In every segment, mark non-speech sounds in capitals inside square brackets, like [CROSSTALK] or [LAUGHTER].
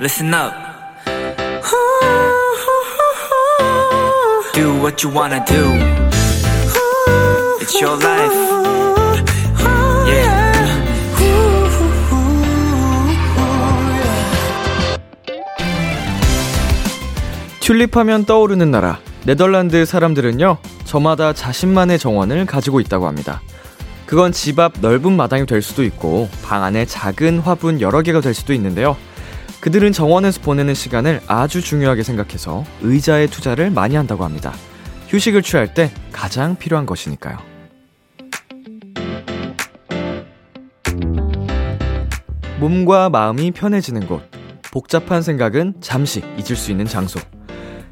listen up. Do what you wanna do. It's your life. Yeah. 튤립하면 떠오르는 나라 네덜란드 사람들은요 저마다 자신만의 정원을 가지고 있다고 합니다. 그건 집 앞 넓은 마당이 될 수도 있고 방 안에 작은 화분 여러 개가 될 수도 있는데요. 그들은 정원에서 보내는 시간을 아주 중요하게 생각해서 의자에 투자를 많이 한다고 합니다. 휴식을 취할 때 가장 필요한 것이니까요. 몸과 마음이 편해지는 곳. 복잡한 생각은 잠시 잊을 수 있는 장소.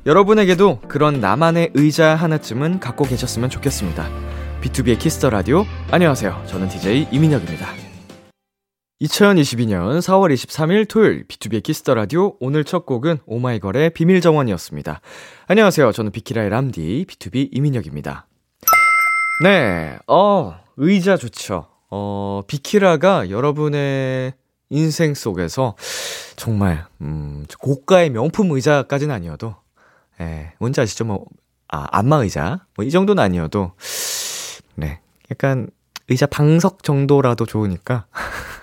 여러분에게도 그런 나만의 의자 하나쯤은 갖고 계셨으면 좋겠습니다. B2B의 키스터 라디오. 안녕하세요. 저는 DJ 이민혁입니다. 2022년 4월 23일 토요일 B2B의 키스터 라디오 오늘 첫 곡은 오마이걸의 비밀 정원이었습니다. 안녕하세요. 저는 비키라의 람디 BTOB 이민혁입니다. 네. 어, 의자 좋죠. 어, 비키라가 여러분의 인생 속에서 정말 음, 고가의 명품 의자까지는 아니어도 예, 뭔지 아시죠? 뭐 아, 안마 의자. 뭐 이 정도는 아니어도 네. 약간 의자 방석 정도라도 좋으니까 [LAUGHS]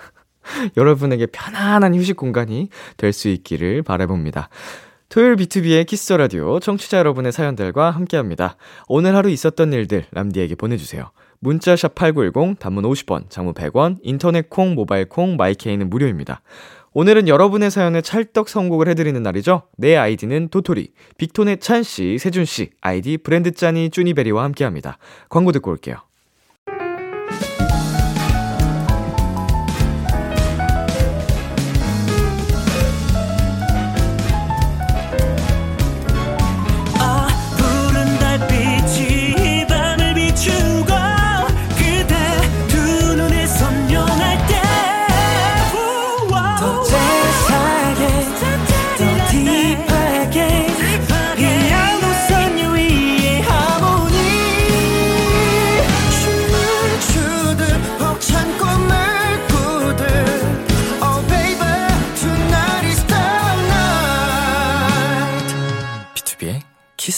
[LAUGHS] 여러분에게 편안한 휴식 공간이 될 수 있기를 바라봅니다. 토요일 B2B의 키스 라디오 청취자 여러분의 사연들과 함께 합니다. 오늘 하루 있었던 일들 람디에게 보내주세요. 문자 샵 8910, 단문 50원, 장문 100원, 인터넷 콩, 모바일 콩, 마이케이는 무료입니다. 오늘은 여러분의 사연에 찰떡 선곡을 해드리는 날이죠. 내 아이디는 도토리, 빅톤의 찬씨, 세준씨, 아이디 브랜드 짠이 쭈니베리와 함께합니다. 광고 듣고 올게요.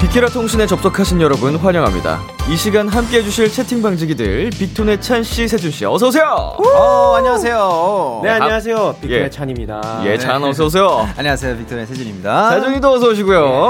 비키라 통신에 접속하신 여러분 환영합니다 이 시간 함께 해주실 채팅 방 지기들 빅톤의 찬 씨 세준 씨 어서 오세요 어, 안녕하세요. 네 안녕하세요 빅톤의 예. 찬입니다. 예 찬 어서 오세요 [LAUGHS] 안녕하세요. 빅톤의 세준입니다. 세준이도 어서 오시고요.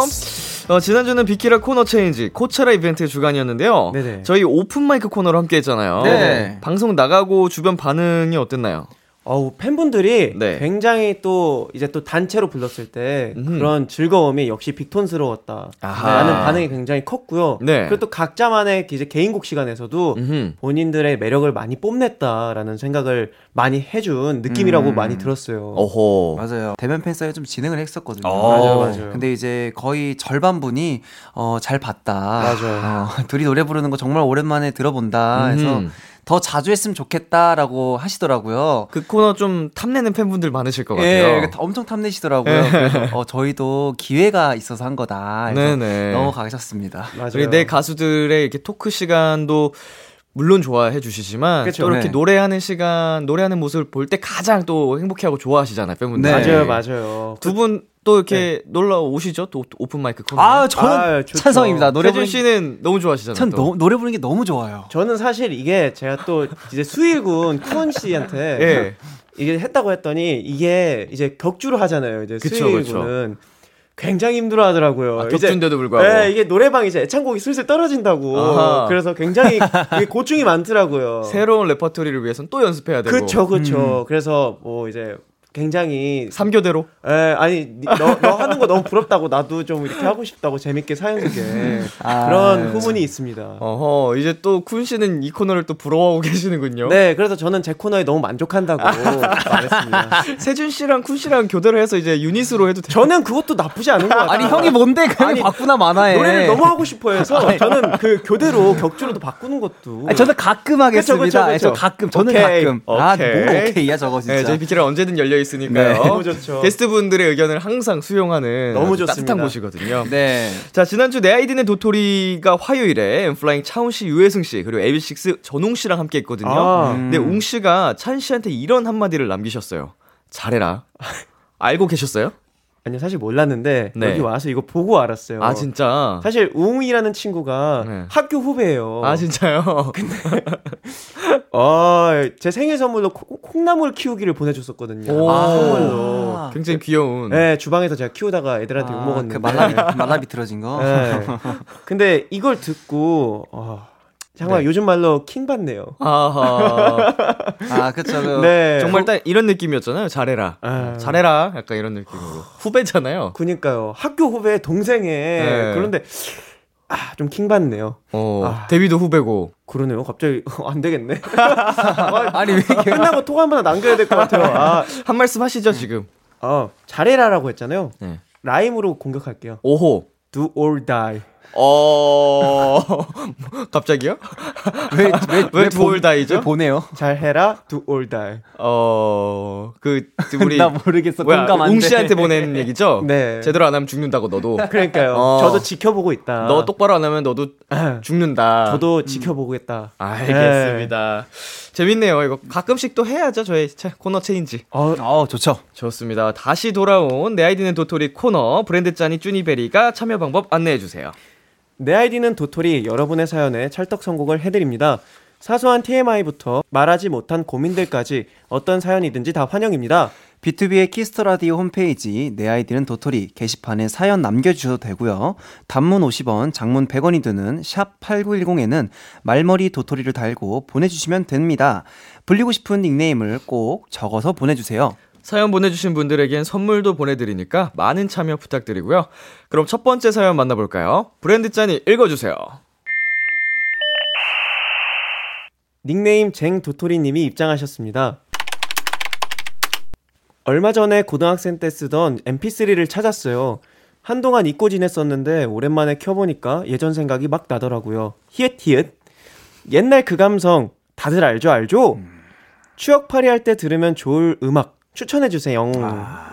어, 지난주는 비키라 코너 체인지 코차라 이벤트 주간이었는데요. 네네. 저희 오픈 마이크 코너로 함께 했잖아요. 네. 방송 나가고 주변 반응이 어땠나요? 어우 팬분들이 네. 굉장히 또 이제 또 단체로 불렀을 때 음흠. 그런 즐거움이 역시 빅톤스러웠다. 아하. 라는 반응이 굉장히 컸고요. 네. 그리고 또 각자만의 이제 개인곡 시간에서도 음흠. 본인들의 매력을 많이 뽐냈다라는 생각을 많이 해준 느낌이라고 음. 많이 들었어요. 어호. 맞아요. 대면 팬사에 좀 진행을 했었거든요. 어. 맞아요, 맞아요. 근데 이제 거의 절반 분이 어, 잘 봤다. 맞아요. 어, [LAUGHS] 둘이 노래 부르는 거 정말 오랜만에 들어본다. 해서 음흠. 더 자주 했으면 좋겠다라고 하시더라고요. 그 코너 좀 탐내는 팬분들 많으실 것 예, 같아요. 다 엄청 탐내시더라고요. 그래서 어, 저희도 기회가 있어서 한 거다. 네네. 넘어가셨습니다. 맞아요. 우리 내 가수들의 이렇게 토크 시간도 물론 좋아해 주시지만 그쵸, 또 이렇게 네. 노래하는 시간, 노래하는 모습을 볼 때 가장 또 행복해하고 좋아하시잖아요, 팬분들. 네. 맞아요, 맞아요. 두분 또 이렇게 놀러 오시죠? 또 오픈 마이크 코너. 아, 저는 아. 찬성입니다. 노래 부르는 씨는 너무 좋아하시잖아요. 전 또. 너, 노래 부르는 게 너무 좋아요. 저는 사실 이게 제가 또 이제 수일군 쿠원 씨한테 예. 이게 했다고 했더니 이게 이제 격주로 하잖아요. 이제 그쵸, 수일군은 굉장히 힘들어 하더라고요. 아, 격주인데도 불구하고. 네, 이게 노래방 이제 애창곡이 슬슬 떨어진다고. 아하. 그래서 굉장히 [LAUGHS] 고충이 많더라고요. 새로운 레퍼토리를 위해서는 또 연습해야 되고. 그쵸, 그쵸. 그래서 뭐 이제 굉장히 3교대로? 에 아니 니- 너, 너 하는 거 너무 부럽다고 나도 좀 이렇게 하고 싶다고 재밌게 사연 소개 아, 그런 후문이 있습니다. 어허, 이제 또 쿤 씨는 이 코너를 또 부러워하고 계시는군요. 네, 그래서 저는 제 코너에 너무 만족한다고 말했습니다. [LAUGHS] 세준 씨랑 쿤 씨랑 교대를 해서 이제 유닛으로 해도 돼요. 저는 그것도 나쁘지 않은 것 같아요. 아니 형이 뭔데 그냥 아니, 바꾸나 마나해. 노래를 너무 하고 싶어해서 저는 그 교대로 격주로도 바꾸는 것도 아니, 저는 가끔 하겠습니다. 그쵸, 그쵸, 아니, 저 그쵸. 가끔 저는 오케이, 가끔. 오케이. 아뭐 오케이야 저거 진짜. 네, 저희 비키라 언제든 열려 있 으니까요. 네. 너무 좋죠. 게스트 분들의 의견을 항상 수용하는 너무 좋습니다. 따뜻한 곳이거든요. 네. 자, 지난주 내 아이디는 도토리가 화요일에 엔플라잉 차훈 씨, 유회승 씨, 그리고 에이비식스 전웅 씨랑 함께 했거든요. 아. 근데 웅 씨가 찬 씨한테 이런 한마디를 남기셨어요. 잘해라. [LAUGHS] 알고 계셨어요? 아니 사실 몰랐는데 네. 여기 와서 이거 보고 알았어요. 아, 진짜? 사실 우웅이라는 친구가 네. 학교 후배예요. 아, 진짜요? [LAUGHS] 어, 제 생일 선물로 콩, 콩나물 키우기를 보내줬었거든요. 오. 아, 선물로. 굉장히 귀여운. 네, 주방에서 제가 키우다가 애들한테 아, 욕 먹었는데. 그 말라비 [LAUGHS] 말라비 틀어진 거. 네. 근데 이걸 듣고 어, 정말 네. 요즘 말로 킹 받네요. 아하. [LAUGHS] 아 그쵸. 그 네. 정말 딱 이런 느낌이었잖아요. 잘해라. 아. 잘해라. 약간 이런 느낌으로. 후배잖아요. 그니까요. 학교 후배 동생에 네. 그런데 아, 좀 킹 받네요. 어, 아. 데뷔도 후배고. 그러네요. 갑자기 [LAUGHS] 안 되겠네. [LAUGHS] 아 니 왜 이렇게 끝나고 톡한번 남겨야 될 것 같아요. 아, 한 말씀 하시죠, 지금. 어, 잘해라라고 했잖아요. 네. 라임으로 공격할게요. 5호. Do or die. 어, [LAUGHS] 갑자기요? 왜왜 왜 [LAUGHS] 두올다이죠? 보내요? 잘해라. Do or die. 어, 그, 우리. [LAUGHS] 나 모르겠어. 뭐야, 공감 안웅 돼. 씨한테 보낸 얘기죠? 네. 제대로 안 하면 죽는다고, 너도. 그러니까요. 어. 저도 지켜보고 있다. 너 똑바로 안 하면 너도 죽는다. 저도 지켜보겠다. 알겠습니다. 재밌네요. 이거 가끔씩 또 해야죠. 저희 체- 코너 체인지. 어, 어 좋죠. 좋습니다. 다시 돌아온 내 아이디는 도토리 코너 브랜드 짠이 쭈니베리가 참여 방법 안내해 주세요. 내 아이디는 도토리 여러분의 사연에 찰떡 선곡을 해드립니다. 사소한 TMI부터 말하지 못한 고민들까지 어떤 사연이든지 다 환영입니다. BTOB의 키스 더 라디오 홈페이지 내 아이디는 도토리 게시판에 사연 남겨주셔도 되고요. 단문 50원, 장문 100원이 드는 샵 8910에는 말머리 도토리를 달고 보내주시면 됩니다. 불리고 싶은 닉네임을 꼭 적어서 보내주세요. 사연 보내주신 분들에겐 선물도 보내드리니까 많은 참여 부탁드리고요. 그럼 첫 번째 사연 만나볼까요? 브랜드 짠이 읽어주세요. 닉네임 쟁 도토리님이 입장하셨습니다. 얼마 전에 고등학생 때 쓰던 mp3를 찾았어요. 한동안 잊고 지냈었는데 오랜만에 켜보니까 예전 생각이 막 나더라고요. 히읗 히읗. 옛날 그 감성 다들 알죠 알죠? 추억팔이 할 때 들으면 좋을 음악 추천해주세요.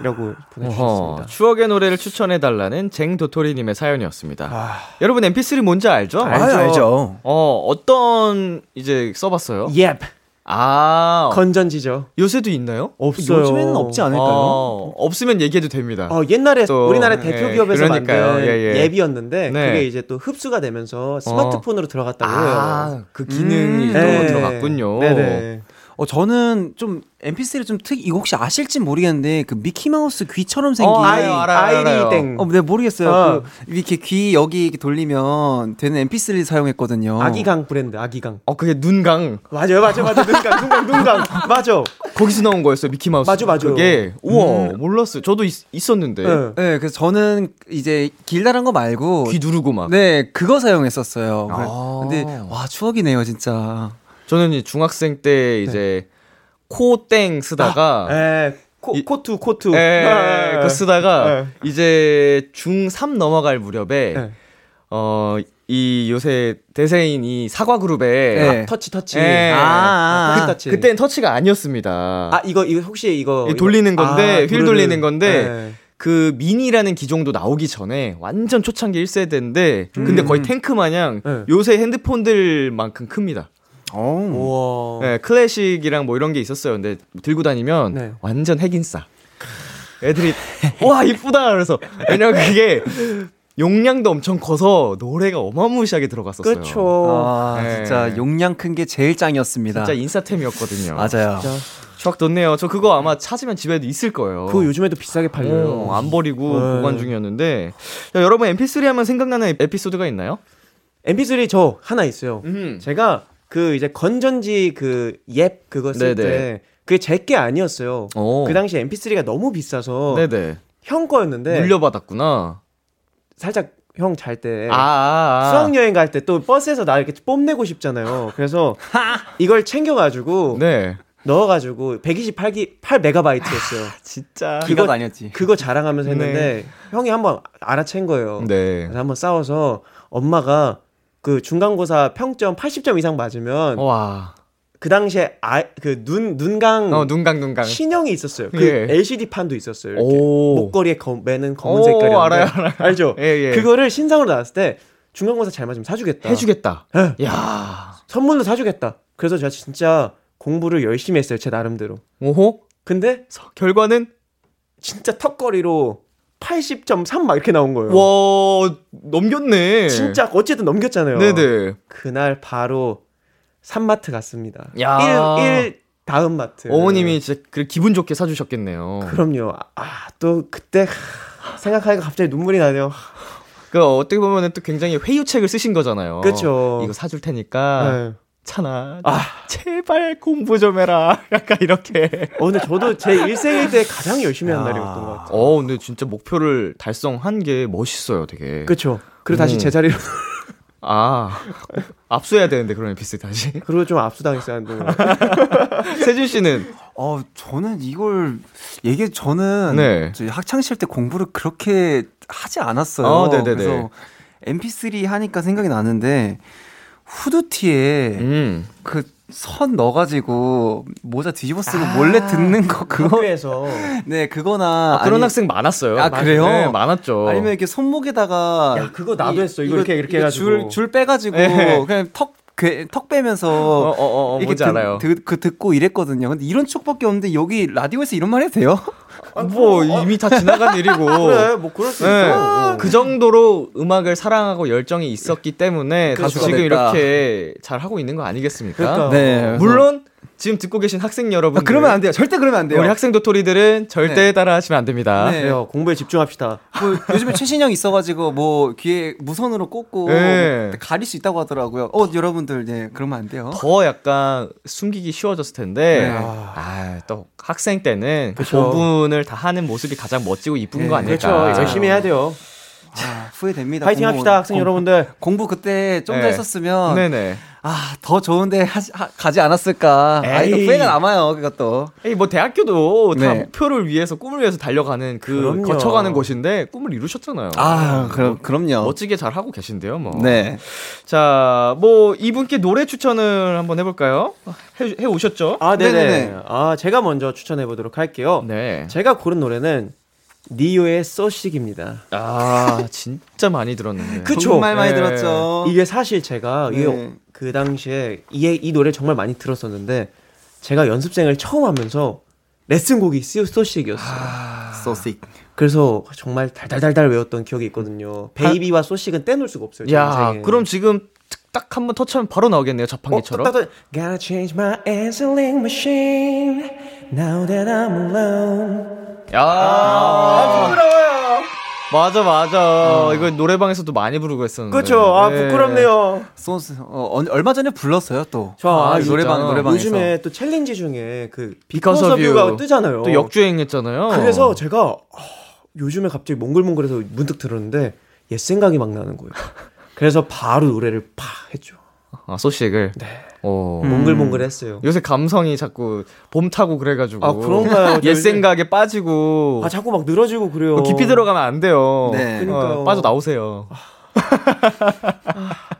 라고 보내주셨습니다. 추억의 노래를 추천해달라는 쟁 도토리님의 사연이었습니다. 여러분 MP3 뭔지 알죠? 알죠, 알죠. 어, 어떤 이제 써봤어요? 예. 아, 건전지죠. 요새도 있나요? 없어요. 요즘에는 없지 않을까요? 어, 없으면 얘기해도 됩니다. 어, 옛날에 또, 우리나라 예, 대표 기업에서 그러니까요. 만든 예, 예. 앱이었는데 네. 그게 이제 또 흡수가 되면서 스마트폰으로 들어갔다고 해요. 아, 그 기능이 음. 또 네. 들어갔군요. 네네. 어, 저는 좀 MP3를 좀 특이, 이거 혹시 아실지 모르겠는데 그 미키 마우스 귀처럼 생긴. 어, 알아요, 알아요. 아이땡. 어, 네, 모르겠어요. 어. 그 이렇게 귀 여기 이렇게 돌리면 되는 MP3 사용했거든요. 아기강 브랜드 아기강. 어, 그게 눈강. 맞아요, 맞아요, 맞아요. 눈강, 눈강, 눈강. [LAUGHS] 맞아. 거기서 나온 거였어요, 미키 마우스. 맞아, 맞아. 그게, 우와, 몰랐어요. 저도 있, 있었는데. 네. 네, 그래서 저는 이제 길다란 거 말고 귀 누르고 막. 네, 그거 사용했었어요. 아. 근데 와, 추억이네요, 진짜. 저는 이 중학생 때 이제 코땡 쓰다가 에, 코, 이- 코투, 코투. 예, 아, 그거 쓰다가 네. 이제 중3 넘어갈 무렵에 네. 어, 이 요새 대세인 이 사과 그룹에 네. 터치, 터치. 예. 아, 아, 아. 터치. 그때는 터치가 아니었습니다. 아, 이거, 이거 혹시 이거. 이 돌리는 건데, 아, 휠. 돌리는 건데, 네. 그 미니라는 기종도 나오기 전에 완전 초창기 1세대인데 근데 거의 탱크 마냥 네. 요새 핸드폰들만큼 큽니다. 어. 우와. 네, 클래식이랑 뭐 이런 게 있었어요. 근데 들고 다니면 네. 완전 핵인싸. 애들이 [LAUGHS] 와 이쁘다 그래서 왜냐면 그게 용량도 엄청 커서 노래가 어마무시하게 들어갔었어요. 그쵸. 아, 네. 진짜 용량 큰 게 제일 짱이었습니다. 진짜 인싸템이었거든요. 맞아요. 진짜. 추억 돋네요. 저 그거 아마 찾으면 집에도 있을 거예요. 그거 요즘에도 비싸게 팔려요. 어, 안 버리고 네. 보관 중이었는데 자, 여러분 MP3 하면 생각나는 에피소드가 있나요? MP3 저 하나 있어요. 음. 제가 그 이제 건전지 그앱 그거 쓸. 때 그게 제 게 아니었어요. 오. 그 당시 MP3가 너무 비싸서 네네. 형 거였는데 물려받았구나. 살짝 형 잘때 아, 아, 아. 수학여행 갈 때 또 버스에서 나 이렇게 뽐내고 싶잖아요. 그래서 [LAUGHS] 이걸 챙겨가지고 네. 넣어가지고 128기 8메가바이트였어요. 진짜. 기가 아니었지. 그거 자랑하면서 했는데 형이 한번 알아챈 거예요. 네. 그래서 한번 싸워서 엄마가 그 중간고사 평점 80점 이상 맞으면 와. 그 당시에 아, 그 눈 눈강 어, 눈강, 눈강. 신형이 있었어요. 그 예. LCD 판도 있었어요. 이렇게 오. 목걸이에 검, 매는 검은 오, 색깔이 알아요, 알아요. 알죠? 예, 예. 그거를 신상으로 나왔을 때 중간고사 잘 맞으면 사주겠다. 해주겠다. 예. 야 선물로 사주겠다. 그래서 제가 진짜 공부를 열심히 했어요. 제 나름대로. 오호. 근데 서- 결과는? 진짜 턱걸이로 80.3 막 이렇게 나온 거예요. 와, 넘겼네. 진짜 어쨌든 넘겼잖아요. 네네. 그날 바로 산마트 갔습니다. 야. 1, 1 다음 마트. 어머님이 진짜 그 기분 좋게 사주셨겠네요. 그럼요. 아, 또 그때 하, 생각하니까 갑자기 눈물이 나네요. 그 어떻게 보면은 또 굉장히 회유책을 쓰신 거잖아요. 그쵸. 이거 사줄 테니까 네. 차나 아. 제발 공부 좀 해라. [LAUGHS] 약간 이렇게. 어, 근데 저도 제 일생일 때 가장 열심히 한 날이었던 것 같아요. 어, 근데 진짜 목표를 달성한 게 멋있어요, 되게. 그쵸. 그리고 다시 음. 제자리로. [LAUGHS] 아, 압수해야 되는데 그런 에피소드 다시. [LAUGHS] 그리고 좀 압수당했어요, 한동안. 세준 씨는 어, 저는 이걸 얘기 저는 네. 저희 학창 시절 때 공부를 그렇게 하지 않았어요. 어, 네네네. 그래서 MP3 하니까 생각이 나는데 후드티에 음. 그선 넣어가지고 모자 뒤집어 쓰고 몰래 듣는 거 그거 학교에서. [LAUGHS] 네 그거나 아, 그런 아니- 학생 많았어요. 아, 그래요? 네, 많았죠. 아니면 이렇게 손목에다가 야, 그거 나도 이- 했어. 이거 이렇게, 이렇게 해가지고. 줄, 줄 빼가지고 네. 그냥 턱, 괴, 턱 빼면서 어, 어, 어, 어, 알아요. 듣, 그 듣고 이랬거든요. 근데 이런 촉밖에 없는데 여기 라디오에서 이런 말 해도 돼요? 뭐 이미 다 지나간 일이고. [LAUGHS] 그래, 뭐 그럴 수 네. 있어. 그 정도로 음악을 사랑하고 열정이 있었기 때문에. 지금 됐다. 이렇게 잘 하고 있는 거 아니겠습니까? 그러니까. 네. 물론 지금 듣고 계신 학생 여러분, 아, 그러면 안 돼요. 절대 그러면 안 돼요. 우리 학생 도토리들은 절대 네. 따라하시면 안 됩니다. 네. 그래요. 공부에 집중합시다. 뭐 요즘에 최신형 있어가지고 뭐 귀에 무선으로 꽂고 네. 가릴 수 있다고 하더라고요. 어 여러분들 네 그러면 안 돼요. 더 약간 숨기기 쉬워졌을 텐데, 네. 아, 또 학생 때는 그 그쵸. 부분을 다 하는 모습이 가장 멋지고 이쁜 거 아닐까. 그렇죠. 열심히 해야 돼요. 아, 후회됩니다. 파이팅 공부- 합시다, 학생 공- 여러분들. 공부 그때 좀더 네. 했었으면 네네. 아 더 좋은데 하지, 하, 가지 않았을까. 아이도 에이. 후회가 남아요. 그것도. 에이, 뭐 대학교도 다 네. 목표를 위해서 꿈을 위해서 달려가는 그 그럼요. 거쳐가는 곳인데 꿈을 이루셨잖아요. 아 그럼 그럼요. 멋지게 잘 하고 계신데요, 뭐. 네. 자, 뭐 이분께 노래 추천을 한번 해볼까요? 해, 해 오셨죠? 아, 네네. 네네네. 아, 제가 먼저 추천해 보도록 할게요. 네. 제가 고른 노래는 니오의 소식입니다. 아, 진짜 많이 들었는데. 그쵸? 정말 많이 네. 들었죠. 이게 사실 제가 이게 네. 그 당시에 이, 이 노래를 정말 많이 들었었는데 제가 연습생을 처음 하면서 레슨곡이 소- 소식이었어요. 소식. 그래서 정말 달달달달 외웠던 기억이 있거든요. 베이비와 So Sick은 떼놓을 수가 없어요. 제 야, 인생에. 그럼 지금 딱 한 번 터치하면 바로 나오겠네요, 자판기처럼. 어, 딱, 딱, 딱. Gotta change my answering machine now that I'm alone. 야, 부끄러워요. 맞아, 맞아. 이거 노래방에서도 많이 부르고 했었는데. 그렇죠. 아 네. 부끄럽네요. So Sick. 어, 얼- 얼마 전에 불렀어요 또. 저 아, 아. 노래방 노래방에서. 요즘에 또 챌린지 중에 그 Because of You가. 뜨잖아요. 또 역주행했잖아요. 그래서 제가 아, 요즘에 갑자기 몽글몽글해서 문득 들었는데 옛 생각이 막 나는 거예요. 그래서 바로 노래를 팍 했죠. 아, 소식을. 네. 오. 몽글몽글했어요. 요새 감성이 자꾸 봄 타고 그래가지고. 아 그런가요? 저 [LAUGHS] 옛 생각에 빠지고. 아 자꾸 막 늘어지고 그래요. 뭐 깊이 들어가면 안 돼요. 네. 그러니까요. 어, 빠져 나오세요. [LAUGHS]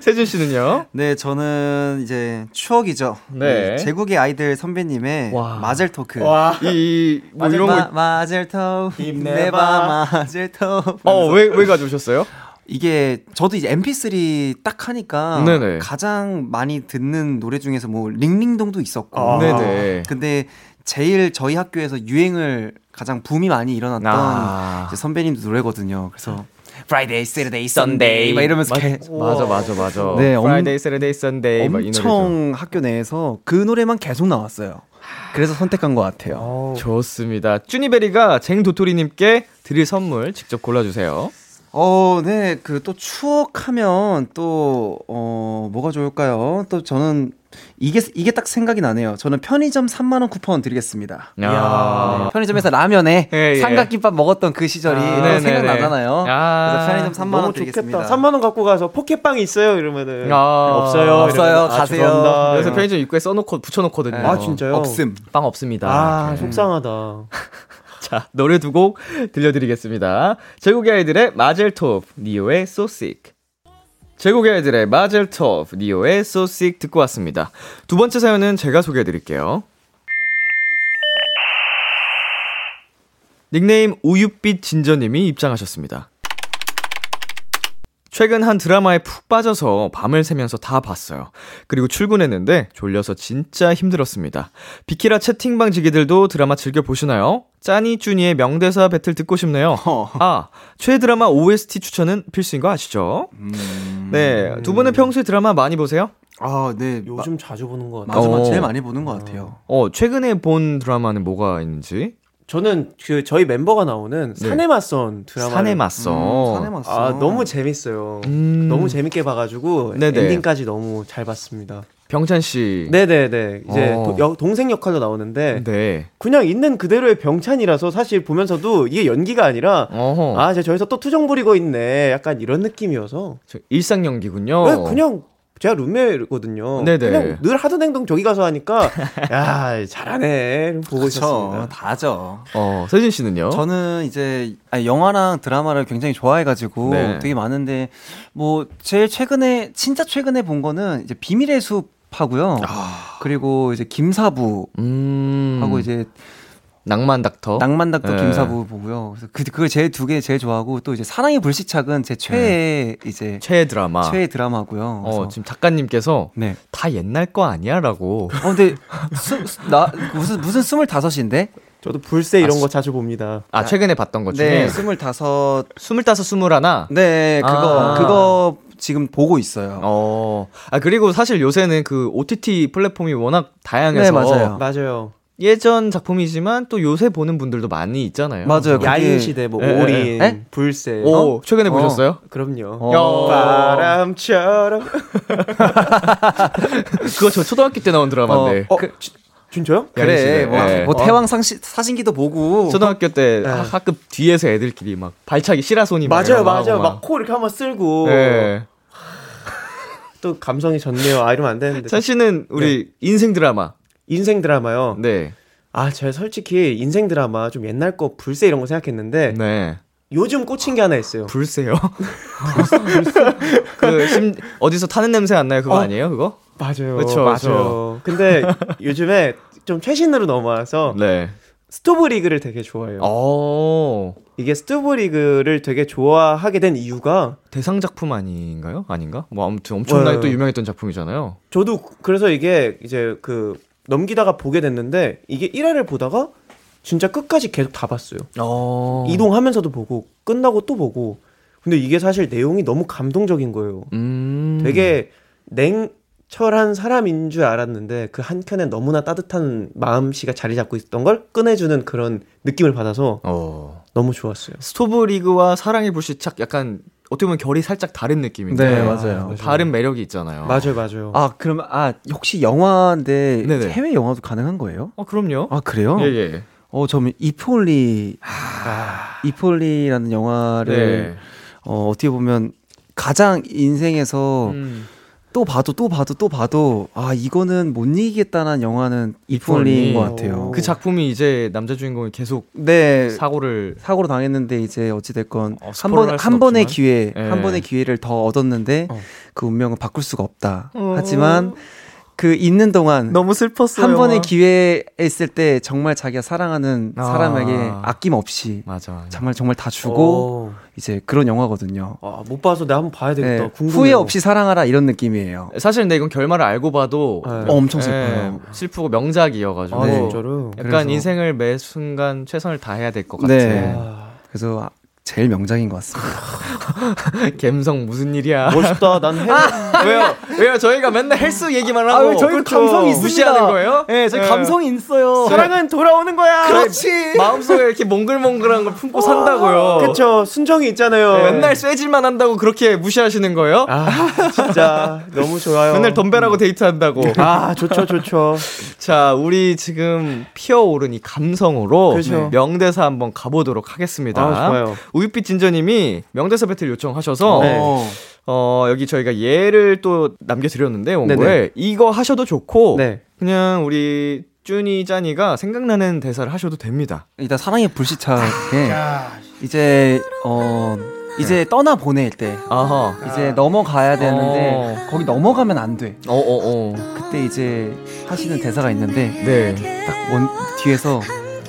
세준 씨는요? 네, 저는 이제 추억이죠. 네. 제국의 아이들 선배님의 와. 마젤 토크. 와. 이, 뭐 마젤 이런 마, 거. 마젤 토. 힘내봐 마젤 토. 어, 왜, 왜 가져오셨어요? 이게 저도 이제 MP3 딱 하니까 네네. 가장 많이 듣는 노래 중에서 뭐 링링동도 있었고. 아. 네네. 근데 제일 저희 학교에서 유행을 가장 붐이 많이 일어났던 아. 이제 선배님도 노래거든요. 그래서 Friday, Saturday, Sunday 막 이러면서 맞, 개- 맞아, 맞아, 맞아. 네, 엄- Friday, Saturday, Sunday. 막이 노래죠. 엄청 학교 내에서 그 노래만 계속 나왔어요. 그래서 선택한 것 같아요. 어, 좋습니다. 쭈니베리가 쟁도토리님께 드릴 선물 직접 골라주세요. 어, 네, 그 또 추억하면 또, 어, 뭐가 좋을까요? 또 저는 이게 이게 딱 생각이 나네요. 저는 편의점 3만 원 쿠폰 드리겠습니다. 야. 네, 편의점에서 라면에 예, 예. 삼각김밥 먹었던 그 시절이 아. 생각나잖아요. 아, 그래서 편의점 3만 너무 원 좋겠다. 드리겠습니다. 3만 원 갖고 가서 포켓빵 있어요 이러면은 아. 없어요. 없어요. 이러면, 아, 가세요. 죄송합니다. 그래서 편의점 입구에 써놓고 붙여놓거든요. 네. 아 진짜요? 없음. 빵 없습니다. 아. 속상하다. [LAUGHS] 자, 노래 두 곡 들려드리겠습니다. 제국의 아이들의 마젤톱, 니오의 Sick. 제국의 아이들의 마젤톱, 니오의 Sick 듣고 왔습니다. 두 번째 사연은 제가 소개해드릴게요. 닉네임 우유빛 진저님이 입장하셨습니다. 최근 한 드라마에 푹 빠져서 밤을 새면서 다 봤어요. 그리고 출근했는데 졸려서 진짜 힘들었습니다. 비키라 채팅방 지기들도 드라마 즐겨 보시나요? 짜니 쭈니의 명대사 배틀 듣고 싶네요. 아, 최 드라마 OST 추천은 필수인 거 아시죠? 네, 두 분은 평소에 드라마 많이 보세요? 아, 네. 요즘 자주 보는 것 같아요. 맞아, 맞아. 어. 제일 많이 보는 것 같아요. 어, 최근에 본 드라마는 뭐가 있는지? 저는 그 저희 멤버가 나오는 네. 산에 맞선 드라마. 산에 맞서. 음, 산에. 아 너무 재밌어요. 음. 너무 재밌게 봐가지고 네네. 엔딩까지 너무 잘 봤습니다. 병찬 씨. 네네네 이제 어. 도- 여- 동생 역할로 나오는데 네. 그냥 있는 그대로의 병찬이라서 사실 보면서도 이게 연기가 아니라 어허. 아, 제 저기서 또 투정 부리고 있네. 약간 이런 느낌이어서. 저 일상 연기군요. 네, 그냥 제가 룸메거든요. 어. 네네. 그냥 늘 하던 행동 저기 가서 하니까 야 잘하네 보고 있었습니다. 다죠. 어, 세진 씨는요? 저는 이제 아니, 영화랑 드라마를 굉장히 좋아해가지고 네. 되게 많은데 뭐 제일 최근에 진짜 최근에 본 거는 이제 비밀의 숲 하고요. 그리고 이제 김사부 아. 음. 하고 이제 낭만 닥터. 낭만 닥터 네. 김사부 보고요. 그래서 그 그걸 제일 두 개 제일 좋아하고 또 이제 사랑의 불시착은 제 최애 이제 최애 드라마. 최애 드라마고요. 어, 지금 작가님께서 네. 다 옛날 거 아니야라고. 어 근데 스, 스- 나 무슨 무슨 스물다섯인데? 저도 불새 이런 아, 거 자주 봅니다. 아, 최근에 봤던 것 중에 네, 스물다섯. 스물다섯 스물하나. 네, 그거 아. 그거 지금 보고 있어요. 어. 아, 그리고 사실 요새는 그 OTT 플랫폼이 워낙 다양해서 네, 맞아요. 맞아요. 예전 작품이지만 또 요새 보는 분들도 많이 있잖아요. 맞아요. 그게- 야인 시대 뭐 예, 올인, 예? 불새. 오, 최근에 어. 보셨어요? 그럼요. 어. 바람처럼. [LAUGHS] 그거 저 초등학교 때 나온 드라마인데. 어, 그, 지- 진짜요? 그래, 뭐, 예. 뭐 태왕 상시, 사신기도 보고. 초등학교 때 네. 하- 학급 뒤에서 애들끼리 막 발차기 시라소니 막 맞아요, 맞아요. 막 코 이렇게 한번 쓸고. 예. 또 감성이 좋네요. 아, 이러면 안 되는데. 찬 씨는 우리 인생 드라마. 인생 드라마요. 네. 아, 제가 솔직히 인생 드라마 좀 옛날 거 불새 이런 거 생각했는데 네. 요즘 꽂힌 게 하나 있어요. 불새요. [LAUGHS] 그 심, 어디서 타는 냄새 안 나요? 그거 어. 아니에요? 그거? 맞아요. 그쵸, 맞아요. 근데 요즘에 좀 최신으로 넘어와서 네. 스토브 리그를 되게 좋아해요. 어. 이게 스토브 리그를 되게 좋아하게 된 이유가 대상 작품 아닌가요? 아닌가? 뭐 아무튼 엄청나게 네. 또 유명했던 작품이잖아요. 저도 그래서 이게 이제 그 넘기다가 보게 됐는데 이게 1회를 보다가 진짜 끝까지 계속 다 봤어요. 어. 이동하면서도 보고 끝나고 또 보고. 근데 이게 사실 내용이 너무 감동적인 거예요. 음. 되게 냉철한 사람인 줄 알았는데 그 한켠에 너무나 따뜻한 마음씨가 자리 잡고 있던 걸 꺼내주는 그런 느낌을 받아서 어. 너무 좋았어요. 스토브 리그와 사랑의 불시착 약간 어떻게 보면 결이 살짝 다른 느낌인데 네, 맞아요. 다른 매력이 있잖아요. 맞아요, 맞아요. 아, 그러면, 아, 혹시 영화인데 네네. 해외 영화도 가능한 거예요? 어 그럼요. 아, 그래요? 예 예. 어, 저는 이폴리, 이폴리라는 영화를, 네. 어, 어떻게 보면 가장 인생에서 음. 또 봐도 또 봐도 또 봐도, 아, 이거는 못 이기겠다는 영화는 이폴리인 이폴리. 것 같아요. 그 작품이 이제 남자 주인공이 계속 네. 사고를 사고로 당했는데 이제 어찌 됐건 어, 한 스포를 번할순한 번의. 기회 예. 한 번의 기회를 더 얻었는데 어. 그 운명을 바꿀 수가 없다. 어. 하지만 그 있는 동안 너무 슬펐어요. 한 번의 기회 있을 때 정말 자기가 사랑하는 아. 사람에게 아낌없이 맞아. 정말 정말 다 주고 어. 이제 그런 영화거든요. 아, 못 봐서 내가 한번 봐야 되겠다. 네. 후회 없이 사랑하라 이런 느낌이에요. 사실 근데 이건 결말을 알고 봐도 네. 어, 엄청 예, 슬퍼요. 슬프고 명작이어가지고 아, 네. 진짜로. 약간 그래서- 인생을 매 순간 최선을 다해야 될 것 같아. 네. 아, 그래서 아, 제일 명작인 것 같습니다. [LAUGHS] 갬성 무슨 일이야? 멋있다. 난 해. 왜요? 왜요? 저희가 맨날 헬스 얘기만 하고 아, 왜 저희도 그렇죠. 감성이 있습니다. 무시하는 거예요? 네, 저희 네. 감성이 있어요. 사랑은 돌아오는 거야. 그렇지. 마음속에 이렇게 몽글몽글한 걸 품고 산다고요. 그쵸. 순정이 있잖아요. 네, 맨날 쇠질만 한다고 그렇게 무시하시는 거예요? 아, 진짜 너무 좋아요. 맨날 덤벨하고 데이트한다고. 아, 좋죠, 좋죠. 자, 우리 지금 피어오른 이 감성으로 그렇죠. 명대사 한번 가보도록 하겠습니다. 아, 좋아요. 우유빛 진저님이 명대사 배틀 요청하셔서 네. 어. 어, 여기 저희가 예를 또 남겨드렸는데 원고에. 이거 하셔도 좋고 네. 그냥 우리 쭈니 짜니가 생각나는 대사를 하셔도 됩니다. 일단 사랑의 불시착에 이제 어 이제 떠나 보낼 때 아하. 이제 넘어가야 되는데 어. 거기 넘어가면 안 돼. 어, 어, 어. 그때 이제 하시는 대사가 있는데 네. 딱 원 뒤에서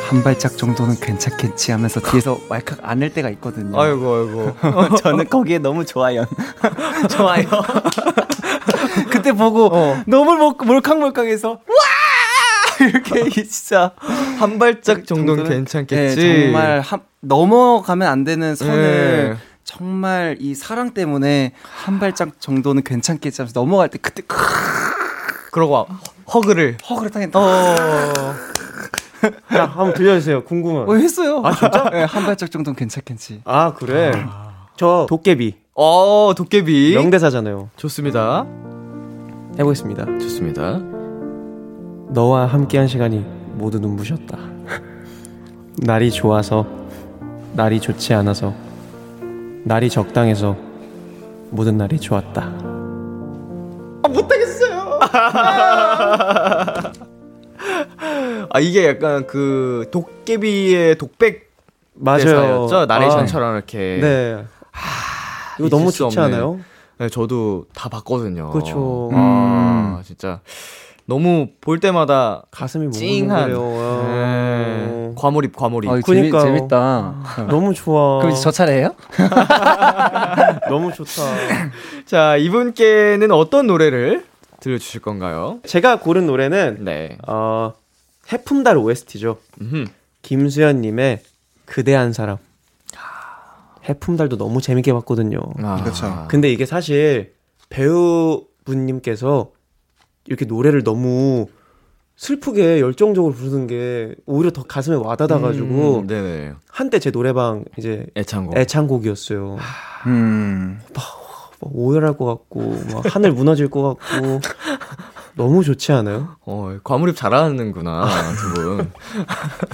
한 발짝 정도는 괜찮겠지 하면서 뒤에서 [LAUGHS] 왈칵 안을 때가 있거든요. 아이고, 아이고. [LAUGHS] 저는 거기에 너무 좋아요. [LAUGHS] 좋아요. 그때 보고 어. 너무 몰- 몰캉몰캉해서 와 이렇게 진짜 한 발짝 정도는 정도는- 괜찮겠지. 네, 정말 한- 넘어가면 안 되는 선을 네. 정말 이 사랑 때문에 한 발짝 정도는 괜찮겠지 하면서 넘어갈 때 그때 크- 그러고 허그를. 허그를 당했다. 어. 야, 한번 들려주세요. 궁금해. 어, 했어요. 아 진짜? 네, 한 발짝 정도는 괜찮겠지. 아, 그래. 저 도깨비. 어, 도깨비. 명대사잖아요. 좋습니다. 해보겠습니다. 좋습니다. 너와 함께한 시간이 모두 눈부셨다. 날이 좋아서, 날이 좋지 않아서, 날이 적당해서 모든 날이 좋았다. 아, [LAUGHS] 이게 약간 그 도깨비의 독백 맞아요. 대사였죠? 나레이션처럼 이렇게. 아, 네. 이거 잊을 너무 수 좋지 없네. 않아요? 네, 저도 다 봤거든요. 그렇죠. 아, 진짜 너무 볼 때마다 가슴이 찡한. 네. 과몰입, 과몰입. 어, 재미- 재밌, 그러니까요. 재밌다. [LAUGHS] 너무 좋아. 그럼 이제 저 차례예요? [LAUGHS] 너무 좋다. [LAUGHS] 자, 이분께는 어떤 노래를 들려주실 건가요? 제가 고른 노래는 네. 어, 해품달 OST죠. 음흠. 김수현님의 그대 한 사람. 해품달도 너무 재밌게 봤거든요. 아, 그렇죠. 근데 이게 사실 배우분님께서 이렇게 노래를 너무 슬프게 열정적으로 부르는 게 오히려 더 가슴에 와닿아가지고 음, 네네. 한때 제 노래방 이제 애창곡. 애창곡이었어요. 음. 막 오열할 것 같고 막 하늘 무너질 것 같고 너무 좋지 않아요? 어, 과몰입 잘하는구나, 두 분.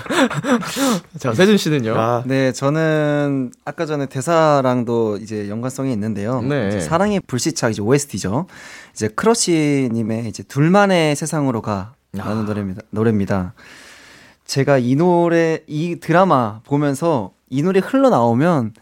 [LAUGHS] 자, 세준 씨는요? 아, 네, 저는 아까 전에 대사랑도 이제 연관성이 있는데요. 네. 이제 사랑의 불시착 이제 OST죠. 이제 크러쉬님의 이제 둘만의 세상으로 가 라는 아. 노래입니다. 노래입니다. 제가 이 노래 이 드라마 보면서 이 노래 흘러 나오면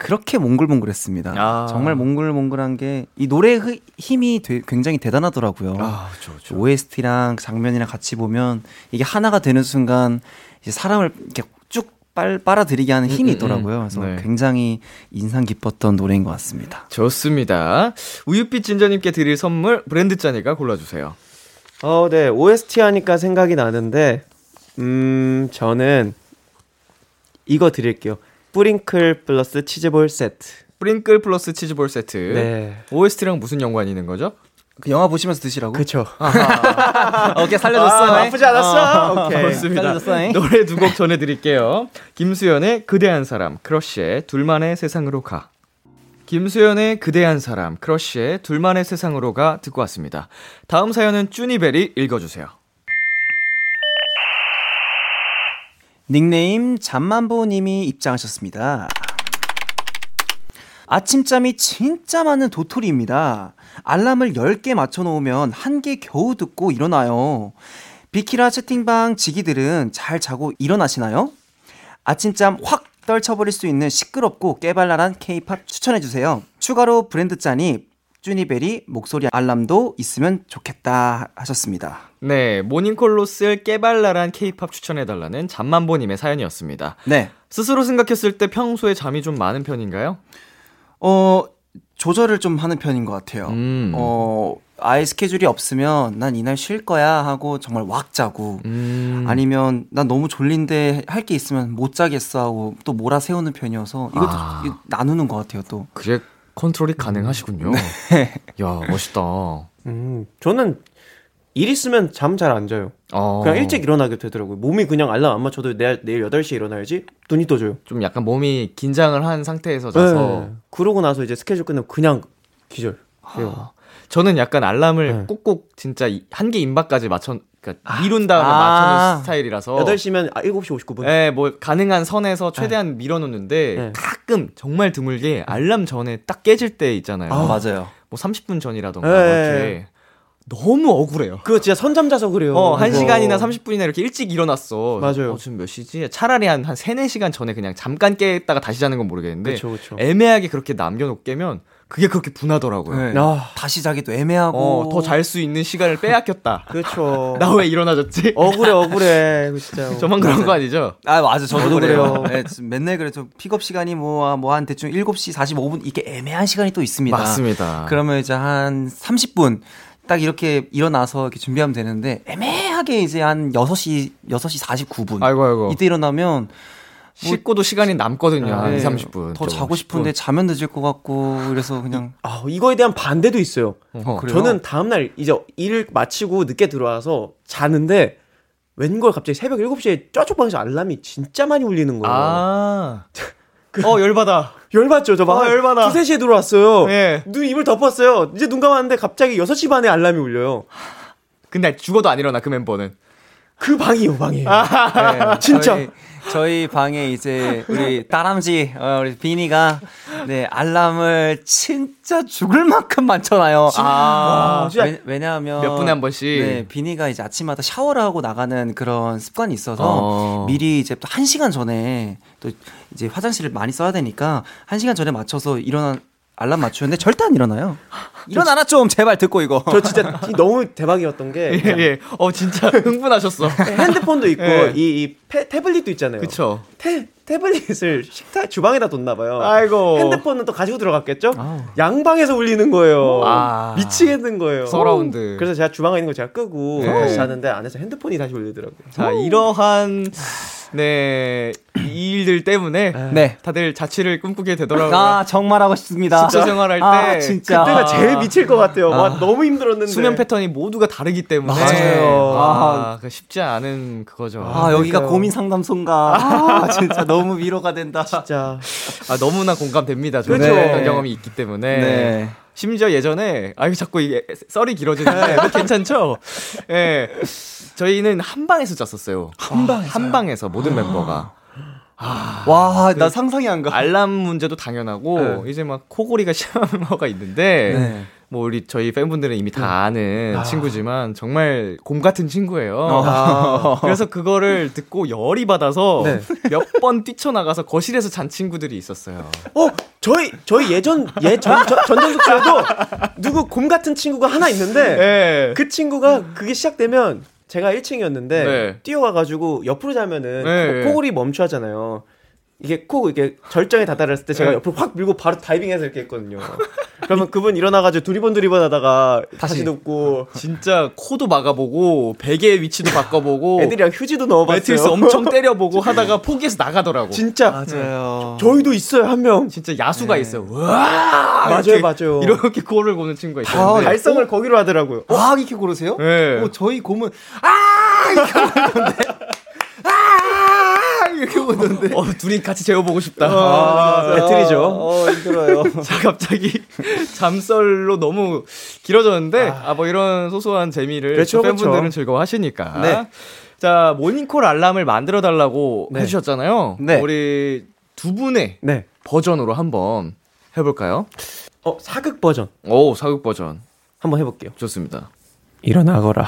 그렇게 몽글몽글했습니다. 아. 정말 몽글몽글한 게 이 노래의 흐- 힘이 되- 굉장히 대단하더라고요. 아, 저, 저. OST랑 장면이랑 같이 보면 이게 하나가 되는 순간 이제 사람을 이렇게 쭉 빨, 빨아들이게 하는 힘이 음, 음, 있더라고요. 음. 그래서 네. 굉장히 인상 깊었던 노래인 것 같습니다. 좋습니다. 우유빛 진저님께 드릴 선물 브랜드 짜니가 골라주세요. 어, 네 OST 하니까 생각이 나는데 음 저는 이거 드릴게요. 뿌링클 플러스 치즈볼 세트. 뿌링클 플러스 치즈볼 세트. 네. OST랑 무슨 연관이 있는 거죠? 그 영화 보시면서 드시라고? 그쵸. 오케이 살려줬어. 아, 나쁘지 않았어. 오케이. 좋습니다. 살려줬어. 노래 두 곡 전해드릴게요. 김수현의 그대 한 사람, 크러쉬의 둘만의 세상으로 가. 김수현의 그대 한 사람, 크러쉬의 둘만의 세상으로 가 듣고 왔습니다. 다음 사연은 쭈니베리 읽어주세요. 닉네임 잠만보님이 입장하셨습니다. 아침잠이 진짜 많은 도토리입니다. 알람을 10개 맞춰놓으면 한 개 겨우 듣고 일어나요. 비키라 채팅방 지기들은 잘 자고 일어나시나요? 아침잠 확 떨쳐버릴 수 있는 시끄럽고 깨발랄한 케이팝 추천해주세요. 추가로 브랜드 짠이 쭈니베리 목소리 알람도 있으면 좋겠다 하셨습니다. 네, 모닝콜로 쓸 깨발랄한 케이팝 추천해달라는 잠만보님의 사연이었습니다. 네. 스스로 생각했을 때 평소에 잠이 좀 많은 편인가요? 어, 조절을 좀 하는 편인 것 같아요. 음. 어, 아예 스케줄이 없으면 난 이날 쉴 거야 하고 정말 왁 자고 음. 아니면 난 너무 졸린데 할 게 있으면 못 자겠어 하고 또 몰아 세우는 편이어서 이것도 아. 나누는 것 같아요 또. 그게 컨트롤이 가능하시군요. 야, 멋있다. 음, 저는 일 있으면 잠 잘 안 자요. 어. 그냥 일찍 일어나게 되더라고요. 몸이 그냥 알람 안 맞춰도 내일, 내일 8시에 일어나야지 눈이 떠져요. 좀 약간 몸이 긴장을 한 상태에서 자서 네. 그러고 나서 이제 스케줄 끝나면 그냥 기절. 해요. 저는 약간 알람을 네. 꾹꾹 진짜 한 개 임박까지 맞춰 그러니까 미룬 다음에 아. 맞춰놓은 스타일이라서 8시면 아, 7시 59분. 예, 뭐 가능한 선에서 최대한 밀어놓는데 네. 가끔 정말 드물게 알람 전에 딱 깨질 때 있잖아요. 아, 맞아요. 뭐 30분 전이라던가 네. 이렇게 너무 억울해요. 그거 진짜 선잠 자서 그래요. 어, 한. 시간이나 30분이나 이렇게 일찍 일어났어. 맞아요. 어, 지금 몇 시지? 차라리 한, 한 3, 4시간 전에 그냥 잠깐 깼다가 다시 자는 건 모르겠는데. 그쵸, 그쵸. 애매하게 그렇게 남겨놓 깨면 그게 그렇게 분하더라고요. 네. 아, 다시 자기도 애매하고 어, 더잘 수 있는 시간을 빼앗겼다. [LAUGHS] 그렇죠. 나 왜 일어나졌지? 억울해, 억울해. 진짜. [LAUGHS] 저만 그런 거 아니죠? 아 맞아 저도, 저도 그래요. 그래요. 네, 맨날 그래 저 픽업 시간이 뭐 뭐 한 대충 7시 45분 이게 애매한 시간이 또 있습니다. 맞습니다. 그러면 이제 한 30분 딱 이렇게 일어나서 이렇게 준비하면 되는데 애매하게 이제 한 6시 6시 49분 아이고, 아이고. 이때 일어나면 씻고도 시간이 남거든요. 한 네, 2, 30분. 더 자고 싶은데 자면 늦을 것 같고 그래서 그냥 아, 이거에 대한 반대도 있어요. 어? 저는 다음 날 이제 일 마치고 늦게 들어와서 자는데 웬걸 갑자기 새벽 7시에 저쪽 방에서 알람이 진짜 많이 울리는 거예요. 아. [LAUGHS] 어, 열받아. 열받죠, 저 막. 어, 열받아. 2, 3시에 들어왔어요. 예. 눈 입을 덮었어요. 이제 눈 감았는데 갑자기 6시 반에 알람이 울려요. 근데 죽어도 안 일어나, 그 멤버는. 그 방이 요 방이에요. 네, 진짜. 저희, 저희 방에 이제 우리 딸람쥐 어, 우리 비니가 네 알람을 진짜 죽을 만큼 많잖아요. 아, 진짜 왜, 왜냐하면 몇 분에 한 번씩? 네, 비니가 이제 아침마다 샤워를 하고 나가는 그런 습관이 있어서 어. 미리 이제 또 한 시간 전에 또 이제 화장실을 많이 써야 되니까 한 시간 전에 맞춰서 일어나 알람 맞추는데 절대 안 일어나요. 일어나라 좀 제발 듣고 이거. 저 진짜 너무 대박이었던 게 예, 예. 어, 진짜 [LAUGHS] 흥분하셨어. 핸드폰도 있고 예. 이, 이 패, 태블릿도 있잖아요. 그쵸. 태, 태블릿을 식탁 주방에다 뒀나 봐요. 아이고. 핸드폰은 또 가지고 들어갔겠죠? 아우. 양방에서 울리는 거예요. 아. 미치겠는 거예요. 서라운드. 그래서 제가 주방에 있는 거 제가 끄고 네. 다시 자는데 안에서 핸드폰이 다시 울리더라고요. 자, 이러한, 네, 이 일들 때문에 네. 다들 자취를 꿈꾸게 되더라고요. 아 정말 하고 싶습니다. [LAUGHS] 진짜 생활할 때 아, 진짜. 그때가 아. 제일 미칠 것 같아요. 와 너무 힘들었는데. 수면 패턴이 모두가 다르기 때문에 맞아요. 아, 그 쉽지 않은 그거죠. 아, 아, 여기가. 고민 상담소인가. 아, 진짜 너무 위로가 된다. 진짜 너무나 공감됩니다. 저는 그렇죠. 그랬던 경험이 있기 때문에. 네. 심지어 예전에 아유 자꾸 이게 썰이 길어지는데 뭐 괜찮죠? 예. 저희는 한 방에서 잤었어요. 한 방에서 한 방에서 모든 멤버가 와, 나 상상이 안 가. 알람 문제도 당연하고 이제 막 코골이가 [LAUGHS] 심한 거가 있는데 네. 뭐 우리 저희 팬분들은 이미 다 아는 친구지만 정말 곰 같은 친구예요. 아. 그래서 그거를 듣고 열이 받아서 네. 몇번 뛰쳐나가서 거실에서 잔 친구들이 있었어요. 어 저희 저희 예전 예전 전전 숙소에도 누구 곰 같은 친구가 하나 있는데 네. 그 친구가 그게 시작되면 제가 1층이었는데 네. 뛰어와가지고 옆으로 자면은 네. 코, 골이 멈춰 하잖아요. 이게 코 이게 절정에 다다랐을 때 제가 네. 옆으로 확 밀고 바로 다이빙해서 이렇게 했거든요. [LAUGHS] 그러면 그분 일어나가지고 두리번 두리번 하다가 다시, 다시. 눕고 [LAUGHS] 진짜 코도 막아보고 베개 위치도 바꿔보고 [LAUGHS] 애들이랑 휴지도 넣어봤어요. 매트리스 엄청 때려보고 하다가 포기해서 나가더라고. 진짜 맞아요. 저희도 있어요 한 명. 진짜 야수가 있어요. 와 맞아요, 이렇게, 맞아요. 이렇게 코를 고는 친구가 아, 있었는데. 발성을 거기로 하더라고요. 와, 이렇게 고르세요? 네. 어, 저희 곰은, 아! 이렇게 고르는데. 아! 이렇게 고르는데. 어, 둘이 같이 재워보고 싶다. 아, 배틀이죠. 어, 힘들어요. [LAUGHS] 자, 갑자기 잠썰로 너무 길어졌는데, 아, 뭐 이런 소소한 재미를 그렇죠, 팬분들은 그렇죠. 즐거워하시니까. 네. 자, 모닝콜 알람을 만들어 달라고 네. 해주셨잖아요. 네. 우리 두 분의 네. 버전으로 한번 해볼까요? 어 사극 버전 오, 사극 버전. 한번 해볼게요. 좋습니다. 일어나거라.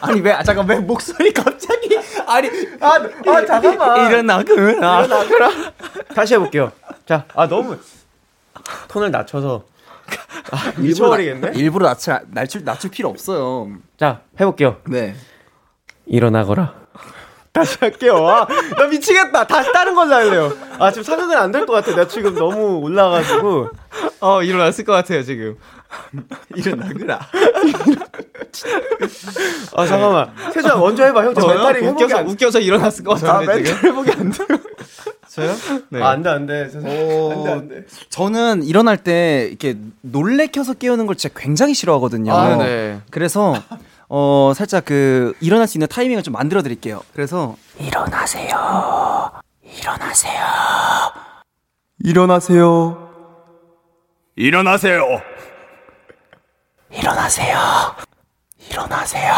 아니, 왜, 아, 잠깐, 왜 목소리 갑자기. 아니, 아, 아 잠깐만. 일어나구나. 일어나거라. 다시 해볼게요. 자, 아 너무 톤을 낮춰서 아, 미쳐버리겠네. 일부러 낮출, 낮출, 낮출 필요 없어요. 자, 해볼게요. 네. 일어나거라. 다시 할게요. 아, 나 미치겠다. 다시 다른 걸로 할래요. 아, 지금 사극은 안 될 것 같아. 나 지금 너무 올라가가지고. 어, 일어났을 것 같아요, 지금. [LAUGHS] 일어나그라. [LAUGHS] 아, 잠깐만. 세주야, 먼저 해봐. 형, 저 멘탈이 웃겨서, 안 돼. 웃겨서 일어났을 것 아, 같은데, 멘탈 지금. 회복이 안 돼요. [LAUGHS] 저요? 네. 아, 안 돼, 안 돼. 세상에. 안 돼, 안 돼. 저는 일어날 때 이렇게 놀래켜서 깨우는 걸 진짜 굉장히 싫어하거든요. 아, 네. 그래서 어 살짝 그 일어날 수 있는 타이밍을 좀 만들어 드릴게요. 그래서 일어나세요. 일어나세요. 일어나세요. 일어나세요. 일어나세요. 일어나세요.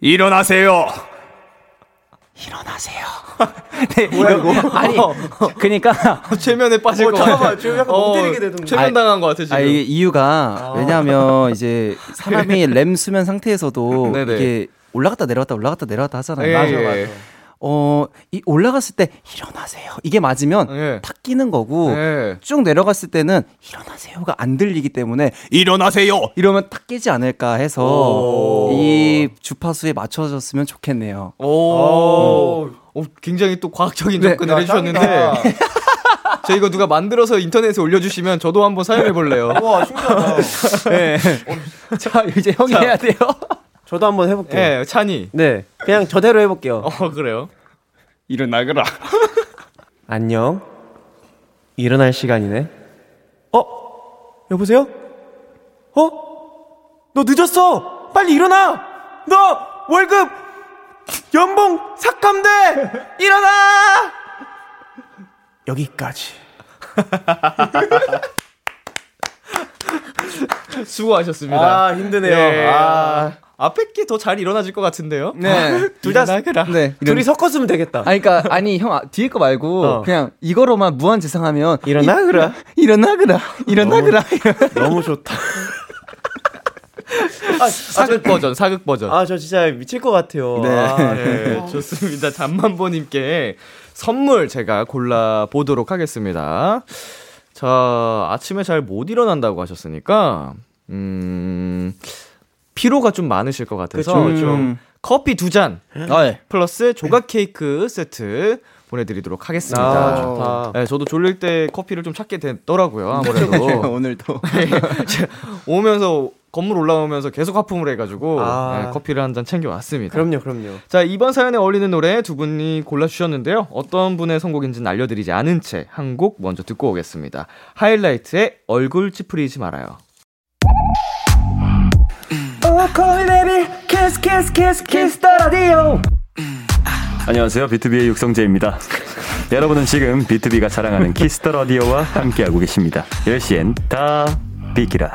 일어나세요. 일어나세요. [LAUGHS] 네, 뭐야 이거? 아니, 그러니까 최면에 빠질 어, 것 잠깐만. 같아. 지금 약간 멍 때리게 되던데. 최면 당한 것 같아, 지금. 아 이게 이유가 왜냐하면 이제 [LAUGHS] 사람이 렘 수면 상태에서도 네네. 이게 올라갔다 내려갔다 올라갔다 내려갔다 하잖아요. 예, 맞아, 예. 맞아. 어, 이 올라갔을 때 일어나세요. 이게 맞으면 예. 탁 끼는 거고 예. 쭉 내려갔을 때는 일어나세요가 안 들리기 때문에 일어나세요. 이러면 탁 끼지 않을까 해서 오. 이 주파수에 맞춰졌으면 좋겠네요. 오. 오, 굉장히 또 과학적인 네. 접근을 야, 해주셨는데. 저 [LAUGHS] 이거 누가 만들어서 인터넷에 올려주시면 저도 한번 사용해볼래요. 와, 신기하다. [LAUGHS] 네. 자, 이제 형이 자. 해야 돼요. 저도 한번 해볼게요. 예, 찬이. 네. 그냥 저대로 해볼게요. 어, 그래요? 일어나거라. [LAUGHS] 안녕. 일어날 시간이네. 어? 여보세요? 어? 너 늦었어! 빨리 일어나! 너 월급 연봉 삭감돼! 일어나! 여기까지. [LAUGHS] 수고하셨습니다. 아, 힘드네요. 예. 아. 앞에 게 더 잘 일어나질 것 같은데요? 네. [LAUGHS] 둘 다, 일어나거라. 네. 둘이 섞었으면 되겠다. 아니, 그니까, 아니, 형, 아, 뒤에 거 말고, 어. 그냥 이거로만 무한 재상하면. 일어나, 그라. 이- 일어나그라. 일어나그라. [LAUGHS] 너무 좋다. 사극 버전, 사극 버전. 아, 저 진짜 미칠 것 같아요. 네. 아, 네, [LAUGHS] 좋습니다. 잠만보님께 선물 제가 골라보도록 하겠습니다. 자, 아침에 잘 못 일어난다고 하셨으니까, 음, 피로가 좀 많으실 것 같아서, 그쵸, 그쵸. 좀 커피 두 잔, 아, 네. 플러스 조각 케이크 세트 보내드리도록 하겠습니다. 아, 좋다. 네, 저도 졸릴 때 커피를 좀 찾게 됐더라고요, 아무래도. 오늘도. [LAUGHS] 오면서, 건물 올라오면서 계속 하품을 해가지고, 아. 네, 커피를 한 잔 챙겨왔습니다. 그럼요, 그럼요. 자, 이번 사연에 어울리는 노래 두 분이 골라주셨는데요. 어떤 분의 선곡인지는 알려드리지 않은 채 한 곡 먼저 듣고 오겠습니다. 하이라이트의 얼굴 찌푸리지 말아요. 안녕하세요. 비투비의 육성재입니다. 여러분은 지금 비투비가 자랑하는 키스터 라디오와 함께하고 계십니다. 10시엔 다 비키라.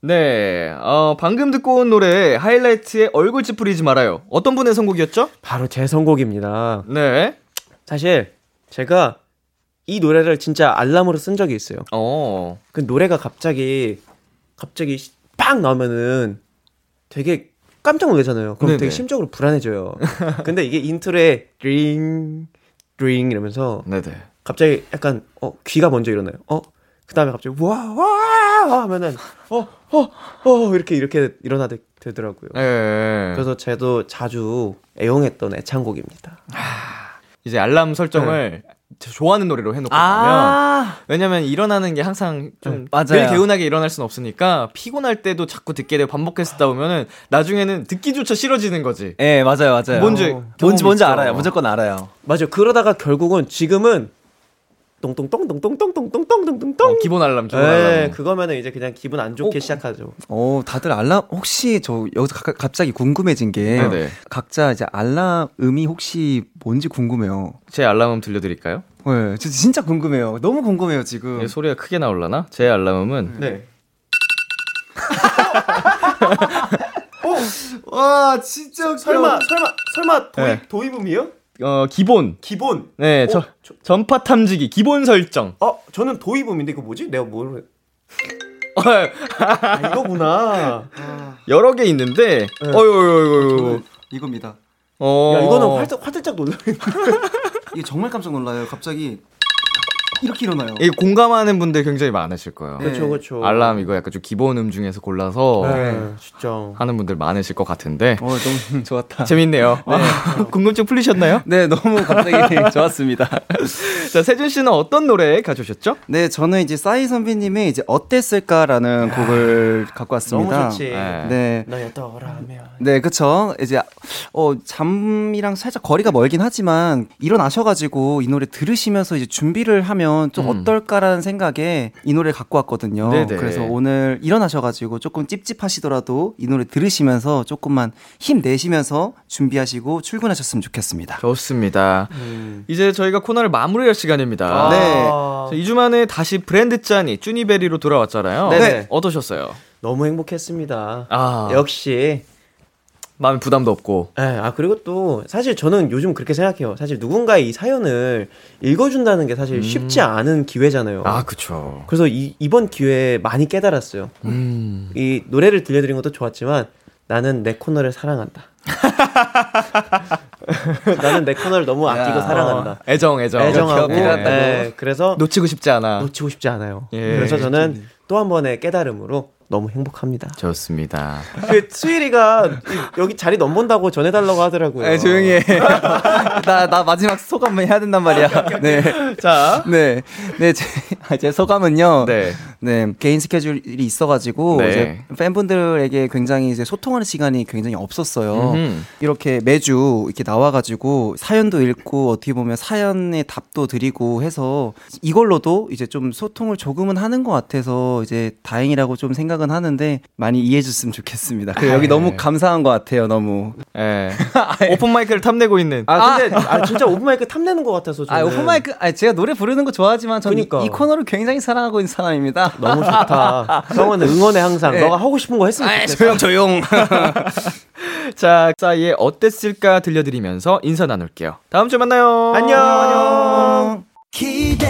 네, 어, 방금 듣고 온 노래 하이라이트의 얼굴 찌푸리지 말아요. 어떤 분의 선곡이었죠? 바로 제 선곡입니다. 네. 사실 제가 이 노래를 진짜 알람으로 쓴 적이 있어요. 어, 그 노래가 갑자기 갑자기 시- 빡 나오면은 되게 깜짝 놀라잖아요. 그럼 네네. 되게 심적으로 불안해져요. [LAUGHS] 근데 이게 인트로에 드링 드링 이러면서 네네. 갑자기 약간 어 귀가 먼저 일어나요. 어 그다음에 갑자기 와와 하면은 어어 어 이렇게 이렇게 일어나게 되더라고요. 예. 그래서 저도 자주 애용했던 애창곡입니다. 이제 알람 설정을 좋아하는 노래로 해놓고 아. 왜냐면 일어나는 게 항상 좀 맞아요. 늘 개운하게 일어날 수는 없으니까 피곤할 때도 자꾸 듣게 되고 반복해서 듣다 보면은 나중에는 듣기조차 싫어지는 거지. 예, 맞아요, 맞아요. 뭔지 뭔지, 경험 뭔지 있죠. 알아요. 무조건 알아요. 맞아요. 그러다가 결국은 지금은 똥똥똥 똥똥똥 똥똥똥똥 어, 기본 알람, 기본 네, 알람. 그거면은 이제 그냥 기분 안 좋게 어, 시작하죠. 오, 다들 알람, 혹시 저 여기서 가- 갑자기 궁금해진 게, 네네. 각자 이제 알람음이 혹시 뭔지 궁금해요. 제 알람음 들려드릴까요? 네, 저 진짜 궁금해요. 너무 궁금해요, 지금. 이게 소리가 크게 나올라나? 제 알람음은 네. [LAUGHS] 와, 진짜 설마 설마 설마 도입 네. 도입음이요? 어 기본. 기본. 네, 어, 저, 저- 전파 탐지기 기본 설정. 어, 저는 도입음인데 이거 뭐지? 내가 뭘 [LAUGHS] 아, 이거구나. 여러 개 있는데. 네. 어유, 이겁니다. 어. 야, 이거는 화들 화들짝 놀라. 이게 정말 깜짝 놀라요. 갑자기 이렇게 일어나요. 이 공감하는 분들 굉장히 많으실 거예요. 네. 그렇죠, 그렇죠. 알람 이거 약간 좀 기본 음 중에서 골라서 네, 진짜. 하는 분들 많으실 것 같은데 어, 너무 [LAUGHS] 좋았다. 재밌네요. 아, 궁금증 풀리셨나요? [LAUGHS] 네, 너무 갑자기 [LAUGHS] 좋았습니다. 자, 세준 씨는 어떤 노래 가져오셨죠? 네, 저는 이제 싸이 선배님의 이제 어땠을까라는 곡을 갖고 왔습니다. 너무 좋지. 네. 네. 너였더라면. 네, 그쵸. 이제, 어, 잠이랑 살짝 거리가 멀긴 하지만, 일어나셔가지고 이 노래 들으시면서 이제 준비를 하면 좀 음. 어떨까라는 생각에 이 노래를 갖고 왔거든요. 네네. 그래서 오늘 일어나셔가지고 조금 찝찝하시더라도 이 노래 들으시면서 조금만 힘 내시면서 준비하시고 출근하셨으면 좋겠습니다. 좋습니다. 음. 이제 저희가 코너를 마무리할 시간입니다. 네. 아, 2주 만에 다시 브랜드 짠이 쭈니베리로 돌아왔잖아요. 네네. 어떠셨어요? 너무 행복했습니다. 아, 역시 마음에 부담도 없고. 예, 아 그리고 또 사실 저는 요즘 그렇게 생각해요. 사실 누군가의 이 사연을 읽어준다는 게 사실 쉽지 않은 기회잖아요. 아, 그쵸. 그래서 이, 이번 기회에 많이 깨달았어요. 음. 이 노래를 들려드린 것도 좋았지만 나는 내 코너를 사랑한다. [LAUGHS] 나는 내 코너를 너무 아끼고 야. 사랑한다. 애정, 애정. 애정하고 네. 네, 그래서 놓치고 싶지 않아. 놓치고 싶지 않아요. 예. 그래서 저는 또 한 번의 깨달음으로 너무 행복합니다. 좋습니다. 그 수일이가 이- 여기 자리 넘본다고 전해달라고 하더라고요. 네, 조용히 해. [LAUGHS] 나, 나 마지막 소감 해야 된단 말이야. 네. 자. 네. 네, 제, 아, 제 소감은요. 네. 네, 개인 스케줄이 있어가지고 네. 이제 팬분들에게 굉장히 이제 소통하는 시간이 굉장히 없었어요. 음흠. 이렇게 매주 이렇게 나와가지고 사연도 읽고 어떻게 보면 사연의 답도 드리고 해서 이걸로도 이제 좀 소통을 조금은 하는 것 같아서 이제 다행이라고 좀 생각 은 하는데 많이 이해해줬으면 좋겠습니다. 그리고 여기 너무 감사한 것 같아요, 너무. 예. [LAUGHS] open mic를 탐내고 있는. 아 근데 아, 진짜 open mic 탐내는 것 같아서 저는 아, open mic, 아, 제가 노래 부르는 거 좋아하지만 저는 그니까. 이, 이 코너를 굉장히 사랑하고 있는 사람입니다. 너무 좋다. [LAUGHS] 형은 응원해 항상. 네. 너가 하고 싶은 거 했으면 아, 좋겠어. 조용, 조용. [LAUGHS] 자, 싸이의 어땠을까 들려드리면서 인사 나눌게요. 다음 주에 만나요. 안녕. 기대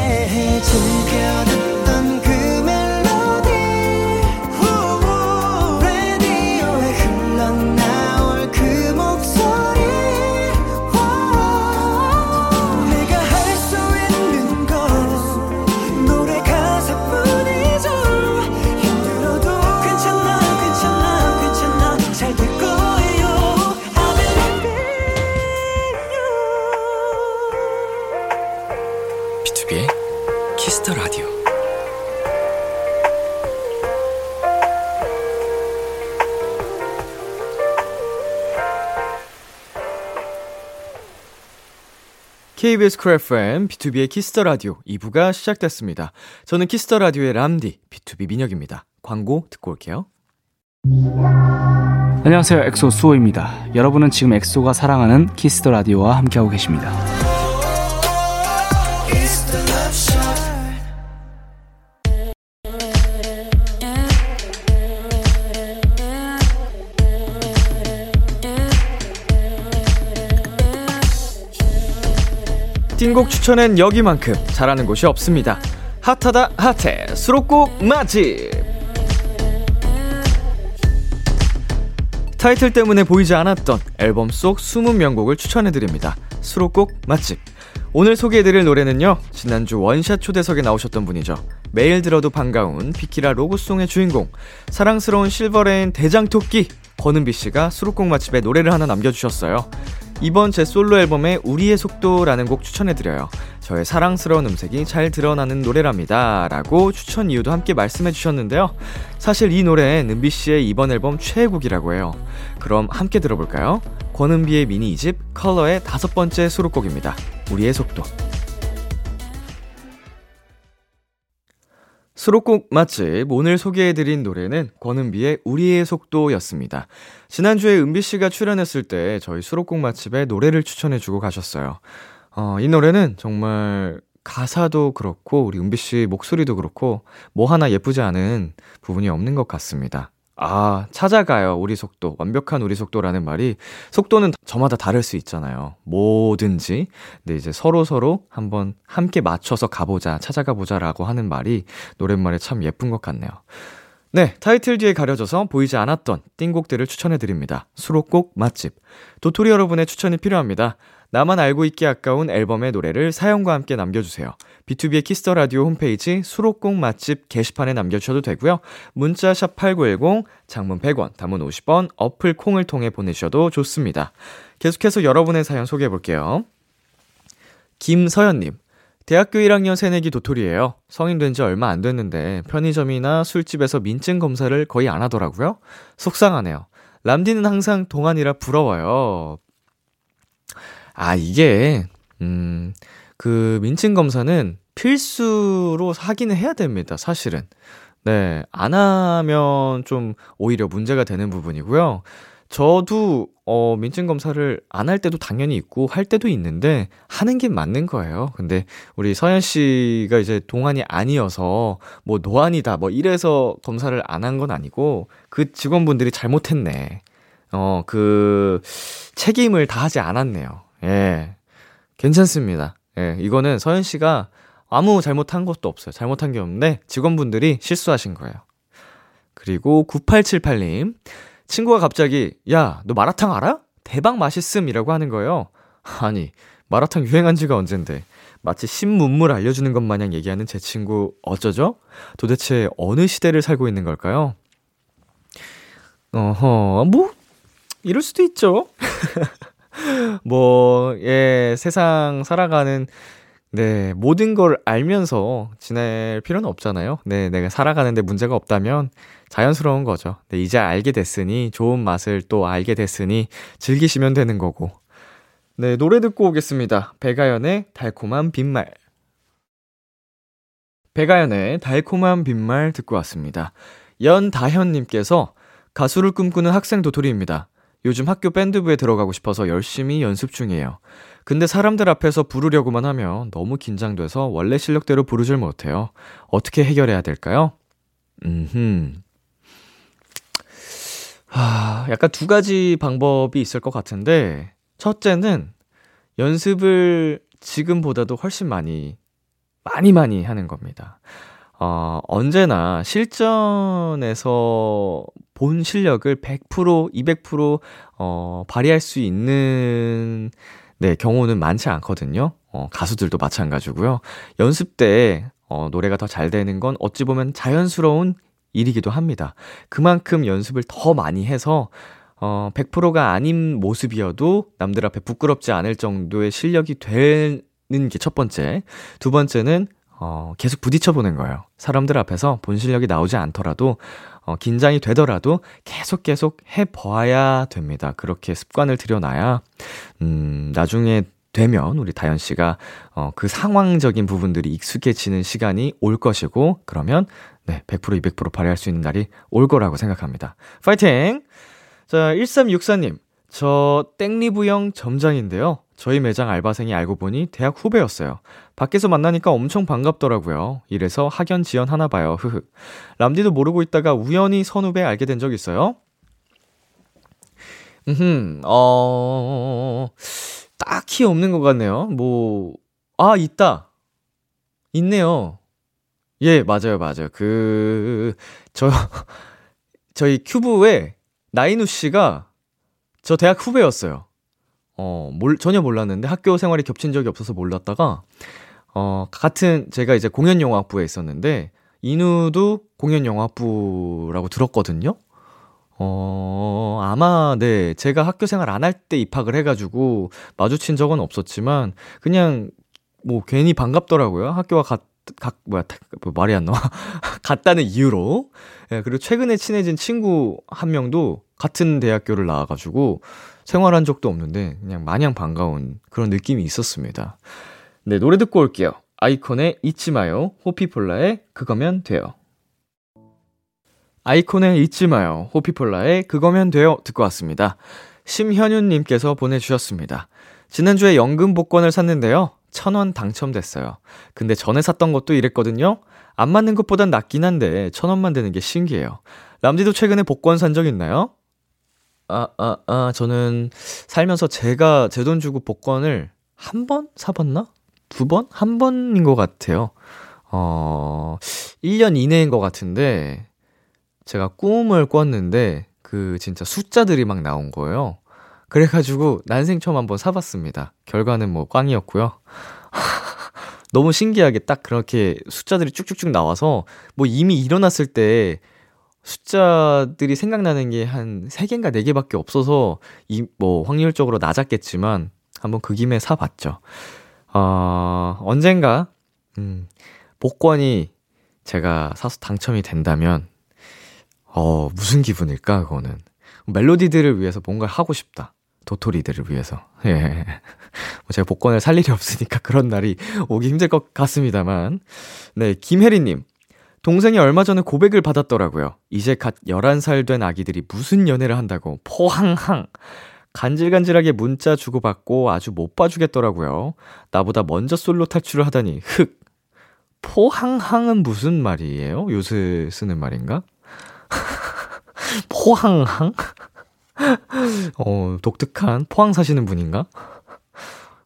KBS 쿨 FM, 비투비의 키스 더 라디오 2부가 시작됐습니다. 저는 키스 더 라디오의 람디, B2B 민혁입니다. 광고 듣고 올게요. 안녕하세요. 엑소 수호입니다. 여러분은 지금 엑소가 사랑하는 키스 더 라디오와 함께하고 계십니다. 띵곡 추천엔 여기만큼 잘하는 곳이 없습니다. 핫하다 핫해. 수록곡 맛집. 타이틀 때문에 보이지 않았던 앨범 속 숨은 명곡을 추천해드립니다. 수록곡 맛집. 오늘 소개해드릴 노래는요 지난주 원샷 초대석에 나오셨던 분이죠. 매일 들어도 반가운 비키라 로고송의 주인공 사랑스러운 실버레인 대장토끼 권은비 씨가 수록곡 맛집에 노래를 하나 남겨주셨어요 이번 제 솔로 앨범에 우리의 속도라는 곡 추천해드려요. 저의 사랑스러운 음색이 잘 드러나는 노래랍니다. 라고 추천 이유도 함께 말씀해 주셨는데요. 사실 이 노래는 은비 씨의 이번 앨범 최애곡이라고 해요. 그럼 함께 들어볼까요? 권은비의 미니 2집 컬러의 다섯 번째 수록곡입니다. 우리의 속도. 수록곡 맛집 오늘 소개해드린 노래는 권은비의 우리의 속도였습니다. 지난주에 은비 씨가 출연했을 때 저희 수록곡 맛집에 노래를 추천해주고 가셨어요. 어, 이 노래는 정말 가사도 그렇고 우리 은비 씨 목소리도 그렇고 뭐 하나 예쁘지 않은 부분이 없는 것 같습니다. 아, 찾아가요. 우리 속도. 완벽한 우리 속도라는 말이 속도는 저마다 다를 수 있잖아요. 뭐든지. 근데 이제 서로 서로 한번 함께 맞춰서 가보자, 찾아가 보자라고 하는 말이 노랫말에 참 예쁜 것 같네요. 네, 타이틀 뒤에 가려져서 보이지 않았던 띵곡들을 추천해드립니다. 수록곡 맛집. 도토리 여러분의 추천이 필요합니다. 나만 알고 있기 아까운 앨범의 노래를 사연과 함께 남겨주세요. 비투비의 키스 더 라디오 홈페이지 수록곡 맛집 게시판에 남겨주셔도 되고요. 문자 샵 #8910 장문 100원, 단문 50원, 어플 콩을 통해 보내주셔도 좋습니다. 계속해서 여러분의 사연 소개해 볼게요. 김서연님. 대학교 1학년 새내기 도토리예요. 성인 된 지 얼마 안 됐는데 편의점이나 술집에서 민증 검사를 거의 안 하더라고요. 속상하네요. 람디는 항상 동안이라 부러워요. 아, 이게, 음, 그 민증 검사는 필수로 하기는 해야 됩니다, 사실은. 네, 안 하면 좀 오히려 문제가 되는 부분이고요. 저도 어 민증 검사를 안 할 때도 당연히 있고 할 때도 있는데 하는 게 맞는 거예요. 근데 우리 서현 씨가 이제 동안이 아니어서 뭐 노안이다 뭐 이래서 검사를 안 한 건 아니고 그 직원분들이 잘못했네. 어 그 책임을 다하지 않았네요. 예. 괜찮습니다. 예. 이거는 서현 씨가 아무 잘못한 것도 없어요. 잘못한 게 없는데 직원분들이 실수하신 거예요. 그리고 9878님. 친구가 갑자기, 야, 너 마라탕 알아? 대박 맛있음! 이라고 하는 거예요. 아니, 마라탕 유행한 지가 언젠데. 마치 신문물 알려주는 것 마냥 얘기하는 제 친구, 어쩌죠? 도대체 어느 시대를 살고 있는 걸까요? 어허, 뭐, 이럴 수도 있죠. [LAUGHS] [LAUGHS] 뭐, 예, 세상 살아가는, 네, 모든 걸 알면서 지낼 필요는 없잖아요. 네, 내가 살아가는데 문제가 없다면 자연스러운 거죠. 네, 이제 알게 됐으니, 좋은 맛을 또 알게 됐으니 즐기시면 되는 거고. 네, 노래 듣고 오겠습니다. 배가연의 달콤한 빈말. 배가연의 달콤한 빈말 듣고 왔습니다. 연다현님께서 가수를 꿈꾸는 학생 도토리입니다. 요즘 학교 밴드부에 들어가고 싶어서 열심히 연습 중이에요. 근데 사람들 앞에서 부르려고만 하면 너무 긴장돼서 원래 실력대로 부르질 못해요. 어떻게 해결해야 될까요? 음흠. 하, 약간 두 가지 방법이 있을 것 같은데, 첫째는 연습을 지금보다도 훨씬 많이, 많이 많이 하는 겁니다. 어, 언제나 실전에서 본 실력을 100%, 200% 어, 발휘할 수 있는 네, 경우는 많지 않거든요. 어, 가수들도 마찬가지고요. 연습 때 어, 노래가 더 잘 되는 건 어찌 보면 자연스러운 일이기도 합니다. 그만큼 연습을 더 많이 해서 어, 100%가 아닌 모습이어도 남들 앞에 부끄럽지 않을 정도의 실력이 되는 게 첫 번째. 두 번째는 어, 계속 부딪혀 보는 거예요. 사람들 앞에서 본 실력이 나오지 않더라도, 어, 긴장이 되더라도 계속 계속 해 봐야 됩니다. 그렇게 습관을 들여놔야, 음, 나중에 되면 우리 다현 씨가, 어, 그 상황적인 부분들이 익숙해지는 시간이 올 것이고, 그러면, 네, 100% 200% 발휘할 수 있는 날이 올 거라고 생각합니다. 파이팅! 자, 1364님. 저 땡리부영 점장인데요. 저희 매장 알바생이 알고 보니 대학 후배였어요. 밖에서 만나니까 엄청 반갑더라고요. 이래서 학연 지연 하나 봐요. 흐흐. 람디도 모르고 있다가 우연히 선후배 알게 된 적 있어요? 음, 어, 딱히 없는 것 같네요. 뭐, 아, 있다. 있네요. 예, 맞아요, 맞아요. 그, 저, 저희 큐브에 나인우 씨가 저 대학 후배였어요. 어, 몰, 전혀 몰랐는데 학교 생활이 겹친 적이 없어서 몰랐다가, 어, 같은, 제가 이제 공연영화학부에 있었는데, 인우도 공연영화학부라고 들었거든요? 어, 아마, 네, 제가 학교 생활 안 할 때 입학을 해가지고 마주친 적은 없었지만, 그냥, 뭐, 괜히 반갑더라고요. 학교가 갓, 각, 뭐야, 뭐 말이 안 나와. [LAUGHS] 같다는 이유로. 예, 그리고 최근에 친해진 친구 한 명도 같은 대학교를 나와가지고 생활한 적도 없는데 그냥 마냥 반가운 그런 느낌이 있었습니다. 네, 노래 듣고 올게요. 아이콘의 잊지 마요. 호피폴라의 그거면 돼요. 아이콘의 잊지 마요. 호피폴라의 그거면 돼요. 듣고 왔습니다. 심현윤님께서 보내주셨습니다. 지난주에 연금 복권을 샀는데요. 천 원 당첨됐어요. 근데 전에 샀던 것도 이랬거든요. 안 맞는 것보단 낫긴 한데 천 원만 되는 게 신기해요. 람디도 최근에 복권 산 적 있나요? 아, 아, 아, 저는 살면서 제가 제 돈 주고 복권을 한 번 사봤나? 두 번? 한 번인 것 같아요. 어, 1년 이내인 것 같은데, 제가 꿈을 꿨는데 그 진짜 숫자들이 막 나온 거예요. 그래가지고 난생 처음 한번 사봤습니다. 결과는 뭐 꽝이었고요. [LAUGHS] 너무 신기하게 딱 그렇게 숫자들이 쭉쭉쭉 나와서 뭐 이미 일어났을 때 숫자들이 생각나는 게 한 3개인가 4개밖에 없어서 이 뭐 확률적으로 낮았겠지만 한번 그 김에 사봤죠. 어, 언젠가 음, 복권이 제가 사서 당첨이 된다면 어, 무슨 기분일까 그거는. 멜로디들을 위해서 뭔가를 하고 싶다. 도토리들을 위해서. [LAUGHS] 예. 뭐 제가 복권을 살 일이 없으니까 그런 날이 오기 힘들 것 같습니다만. 네, 김혜리님. 동생이 얼마 전에 고백을 받았더라고요. 이제 갓 11살 된 아기들이 무슨 연애를 한다고 포항항. 간질간질하게 문자 주고받고 아주 못 봐주겠더라고요. 나보다 먼저 솔로 탈출을 하다니 흑. 포항항은 무슨 말이에요? 요새 쓰는 말인가? [LAUGHS] 포항항? [LAUGHS] 어, 독특한 포항 사시는 분인가?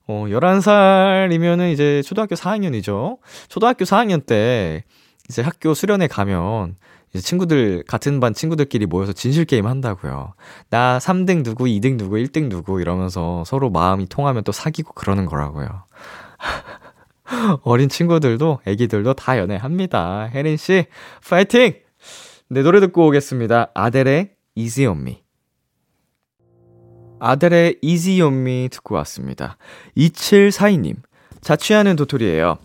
어, 11살이면은 이제 초등학교 4학년이죠. 초등학교 4학년 때 이제 학교 수련회 가면 친구들, 같은 반 친구들끼리 모여서 진실게임 한다고요. 나 3등 누구, 2등 누구, 1등 누구 이러면서 서로 마음이 통하면 또 사귀고 그러는 거라고요. [LAUGHS] 어린 친구들도, 애기들도 다 연애합니다. 혜린씨, 파이팅! 네, 노래 듣고 오겠습니다. 아델의 Easy on Me. 아델의 Easy on Me 듣고 왔습니다. 2742님, 자취하는 도토리예요.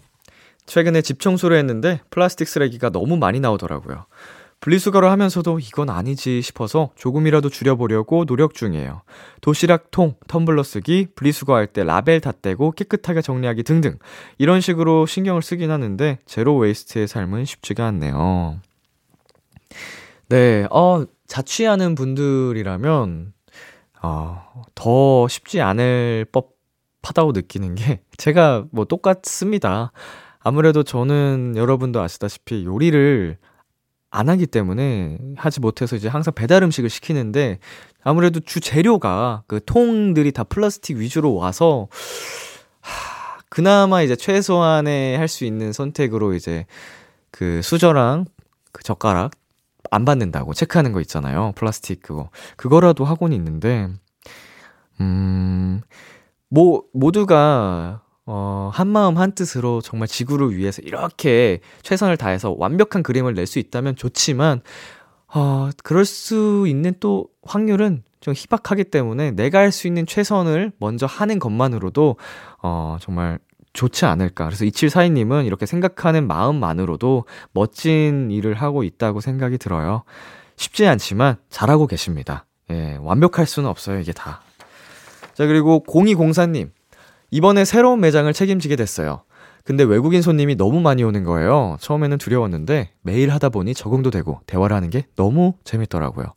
최근에 집 청소를 했는데 플라스틱 쓰레기가 너무 많이 나오더라고요. 분리수거를 하면서도 이건 아니지 싶어서 조금이라도 줄여보려고 노력 중이에요. 도시락 통, 텀블러 쓰기, 분리수거할 때 라벨 다 떼고 깨끗하게 정리하기 등등. 이런 식으로 신경을 쓰긴 하는데 zero waste의 삶은 쉽지가 않네요. 네, 어, 자취하는 분들이라면, 어, 더 쉽지 않을 법 하다고 느끼는 게, [LAUGHS] 제가 뭐 똑같습니다. 아무래도 저는 여러분도 아시다시피 요리를 안 하기 때문에 하지 못해서 이제 항상 배달 음식을 시키는데 아무래도 주 재료가 그 통들이 다 플라스틱 위주로 와서 하, 그나마 이제 최소한의 할 수 있는 선택으로 이제 그 수저랑 그 젓가락 안 받는다고 체크하는 거 있잖아요. 플라스틱 그거. 그거라도 하고는 있는데 음, 뭐 모두가 어, 한마음 한뜻으로 정말 지구를 위해서 이렇게 최선을 다해서 완벽한 그림을 낼 수 있다면 좋지만, 어, 그럴 수 있는 또 확률은 좀 희박하기 때문에 내가 할 수 있는 최선을 먼저 하는 것만으로도, 어, 정말 좋지 않을까. 그래서 2742님은 이렇게 생각하는 마음만으로도 멋진 일을 하고 있다고 생각이 들어요. 쉽지 않지만 잘하고 계십니다. 예, 완벽할 수는 없어요, 이게 다. 자, 그리고 0204님. 이번에 새로운 매장을 책임지게 됐어요. 근데 외국인 손님이 너무 많이 오는 거예요. 처음에는 두려웠는데 매일 하다 보니 적응도 되고 대화를 하는 게 너무 재밌더라고요.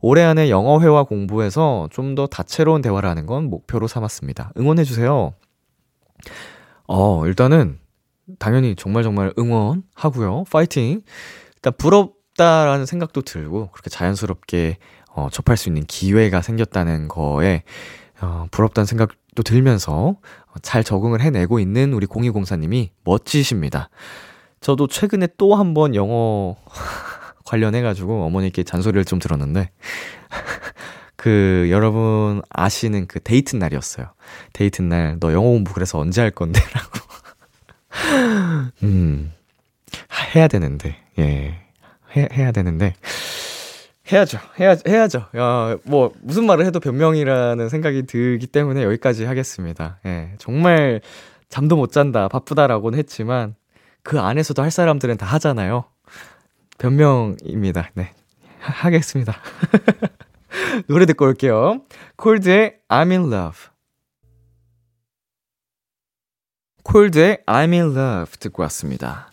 올해 안에 영어 회화 공부해서 좀 더 다채로운 대화를 하는 건 목표로 삼았습니다. 응원해 주세요. 어, 일단은 당연히 정말 정말 응원하고요. 파이팅! 일단 부럽다라는 생각도 들고 그렇게 자연스럽게 어, 접할 수 있는 기회가 생겼다는 거에 어, 부럽다는 생각도 들면서 잘 적응을 해내고 있는 우리 0204님이 멋지십니다. 저도 최근에 또 한 번 영어 [LAUGHS] 관련해가지고 어머니께 잔소리를 좀 들었는데, [LAUGHS] 그, 여러분 아시는 그 데이트 날이었어요. 데이트 날, 너 영어 공부 그래서 언제 할 건데? [LAUGHS] 라고. 음, 해야 되는데, 예. 해, 해야 되는데, 해야죠. 해야, 해야죠. 야, 뭐, 무슨 말을 해도 변명이라는 생각이 들기 때문에 여기까지 하겠습니다. 예. 정말 잠도 못 잔다, 바쁘다라고는 했지만, 그 안에서도 할 사람들은 다 하잖아요. 변명입니다. 네. 하, 하겠습니다. [LAUGHS] 노래 듣고 올게요. 콜드의 I'm in love. 콜드의 I'm in love 듣고 왔습니다.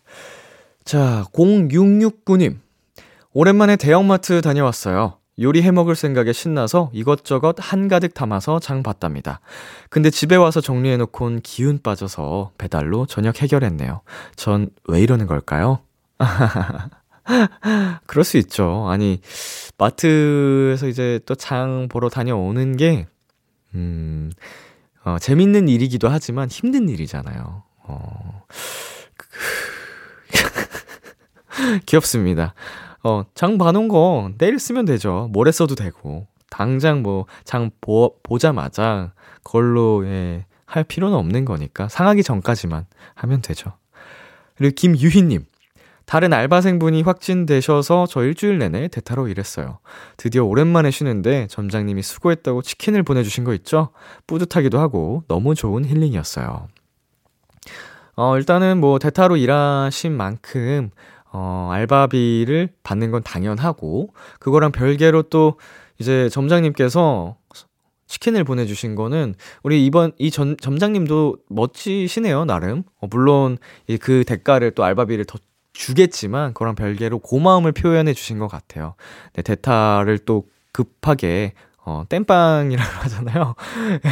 자, 0669님. 오랜만에 대형마트 다녀왔어요. 요리 해 먹을 생각에 신나서 이것저것 한가득 담아서 장 봤답니다. 근데 집에 와서 정리해 놓곤 기운 빠져서 배달로 저녁 해결했네요. 전 왜 이러는 걸까요? [LAUGHS] 그럴 수 있죠. 아니, 마트에서 이제 또 장 보러 다녀오는 게, 음, 어, 재밌는 일이기도 하지만 힘든 일이잖아요. 어, [LAUGHS] 귀엽습니다. 어, 장 봐놓은 거 내일 쓰면 되죠. 모레 써도 되고. 당장 뭐, 장 보, 보자마자 그걸로, 예, 할 필요는 없는 거니까. 상하기 전까지만 하면 되죠. 그리고 김유희님. 다른 알바생분이 확진되셔서 저 일주일 내내 대타로 일했어요. 드디어 오랜만에 쉬는데 점장님이 수고했다고 치킨을 보내주신 거 있죠? 뿌듯하기도 하고 너무 좋은 힐링이었어요. 어, 일단은 뭐 대타로 일하신 만큼 어, 알바비를 받는 건 당연하고 그거랑 별개로 또 이제 점장님께서 치킨을 보내주신 거는 우리 이번 이 전, 점장님도 멋지시네요 나름 어, 물론 그 대가를 또 알바비를 더 주겠지만 그거랑 별개로 고마움을 표현해 주신 것 같아요. 네, 대타를 또 급하게 어, 땜빵이라고 [LAUGHS] 하잖아요.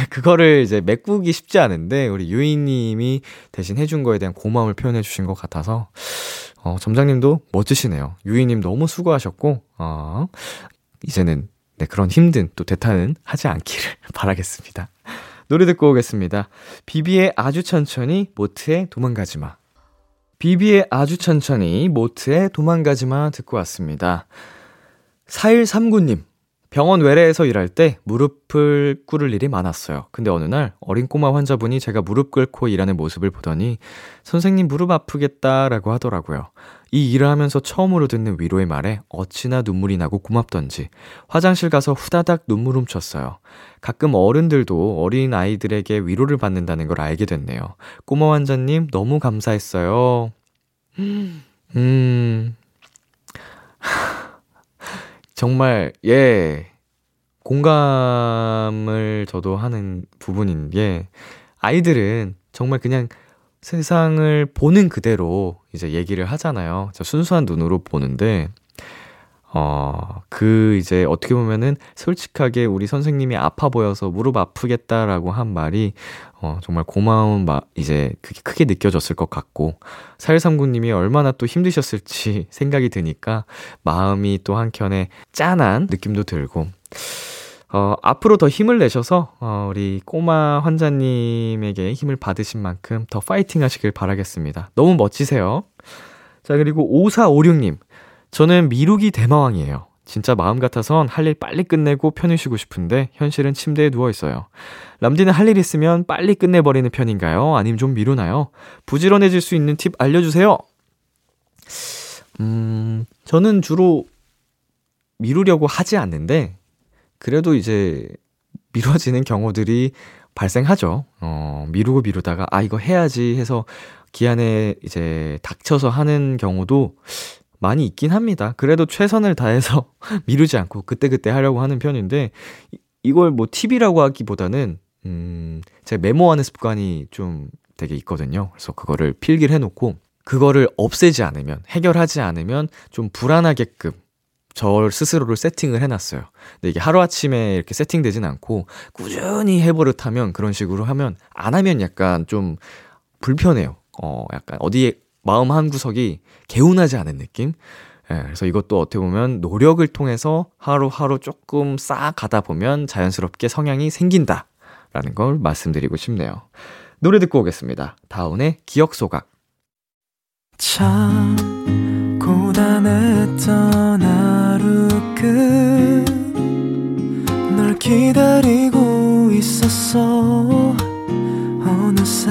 그거를 이제 메꾸기 쉽지 않은데, 우리 유이님이 대신 해준 거에 대한 고마움을 표현해 주신 것 같아서, 어, 점장님도 멋지시네요. 유이님 너무 수고하셨고, 어, 이제는, 네, 그런 힘든 또 대타는 하지 않기를 [LAUGHS] 바라겠습니다. 노래 듣고 오겠습니다. 비비의 아주 천천히, 모트의 도망가지 마. 비비의 아주 천천히, 모트의 도망가지 마 듣고 왔습니다. 4139님, 병원 외래에서 일할 때 무릎을 꿇을 일이 많았어요. 근데 어느 날 어린 꼬마 환자분이 제가 무릎 꿇고 일하는 모습을 보더니 선생님 무릎 아프겠다라고 하더라고요. 이 일을 하면서 처음으로 듣는 위로의 말에 어찌나 눈물이 나고 고맙던지 화장실 가서 후다닥 눈물 훔쳤어요. 가끔 어른들도 어린 아이들에게 위로를 받는다는 걸 알게 됐네요. 꼬마 환자님 너무 감사했어요. 음. 정말, 예, 공감을 저도 하는 부분인 게, 아이들은 정말 그냥 세상을 보는 그대로 이제 얘기를 하잖아요. 저 순수한 눈으로 보는데, 어, 그 이제 어떻게 보면은 솔직하게 우리 선생님이 아파 보여서 무릎 아프겠다라고 한 말이 어, 정말 고마운 마, 이제 그게 크게 느껴졌을 것 같고, 4139님이 얼마나 또 힘드셨을지 [LAUGHS] 생각이 드니까 마음이 또 한켠에 짠한 느낌도 들고, 어, 앞으로 더 힘을 내셔서, 어, 우리 꼬마 환자님에게 힘을 받으신 만큼 더 파이팅 하시길 바라겠습니다. 너무 멋지세요. 자, 그리고 5456님. 저는 미루기 대마왕이에요. 진짜 마음 같아선 할 일 빨리 끝내고 편히 쉬고 싶은데 현실은 침대에 누워 있어요. 람디는 할 일 있으면 빨리 끝내버리는 편인가요? 아님 좀 미루나요? 부지런해질 수 있는 팁 알려주세요. 음, 저는 주로 미루려고 하지 않는데 그래도 이제 미뤄지는 경우들이 발생하죠. 어, 미루고 미루다가 아 이거 해야지 해서 기한에 이제 닥쳐서 하는 경우도 많이 있긴 합니다. 그래도 최선을 다해서 [LAUGHS] 미루지 않고 그때그때 하려고 하는 편인데, 이걸 뭐 팁이라고 하기보다는, 음, 제가 메모하는 습관이 좀 되게 있거든요. 그래서 그거를 필기를 해놓고, 그거를 없애지 않으면, 해결하지 않으면 좀 불안하게끔 저 스스로를 세팅을 해놨어요. 근데 이게 하루아침에 이렇게 세팅되진 않고, 꾸준히 해버릇하면 그런 식으로 하면, 안 하면 약간 좀 불편해요. 어, 약간 어디에 마음 한 구석이 개운하지 않은 느낌? 예, 그래서 이것도 어떻게 보면 노력을 통해서 하루하루 조금 쌓아 가다 보면 자연스럽게 성향이 생긴다. 라는 걸 말씀드리고 싶네요. 노래 듣고 오겠습니다. 다운의 기억 소각. 참 고단했던 하루 끝널 기다리고 있었어 어느새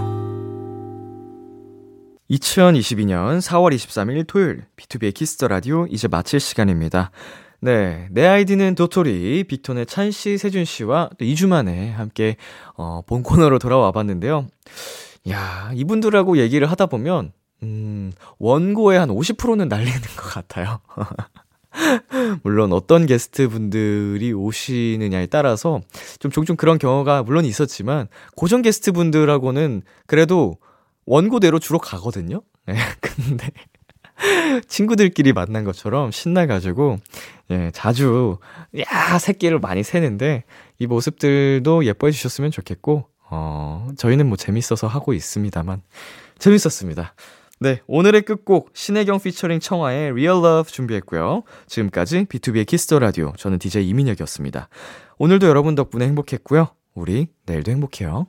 2022년 4월 23일 토요일 비투비의 키스 더 라디오 이제 마칠 시간입니다. 네, 내 아이디는 도토리 빅톤의 찬 씨, 세준 씨와 또 2주 만에 함께 어, 본 코너로 돌아와 봤는데요. 야, 이분들하고 얘기를 하다 보면 음, 원고의 한 50%는 날리는 것 같아요. [LAUGHS] 물론 어떤 게스트 분들이 오시느냐에 따라서 좀 종종 그런 경우가 물론 있었지만 고정 게스트 분들하고는 그래도 원고대로 주로 가거든요. 네, [LAUGHS] 근데 친구들끼리 만난 것처럼 신나가지고, 예, 자주, 야, 새끼를 많이 새는데, 이 모습들도 예뻐해 주셨으면 좋겠고, 어, 저희는 뭐 재밌어서 하고 있습니다만, 재밌었습니다. 네, 오늘의 끝곡, 신해경 피처링 청하의 Real Love 준비했고요. 지금까지 비투비의 키스 더 라디오, 저는 DJ 이민혁이었습니다. 오늘도 여러분 덕분에 행복했고요. 우리 내일도 행복해요.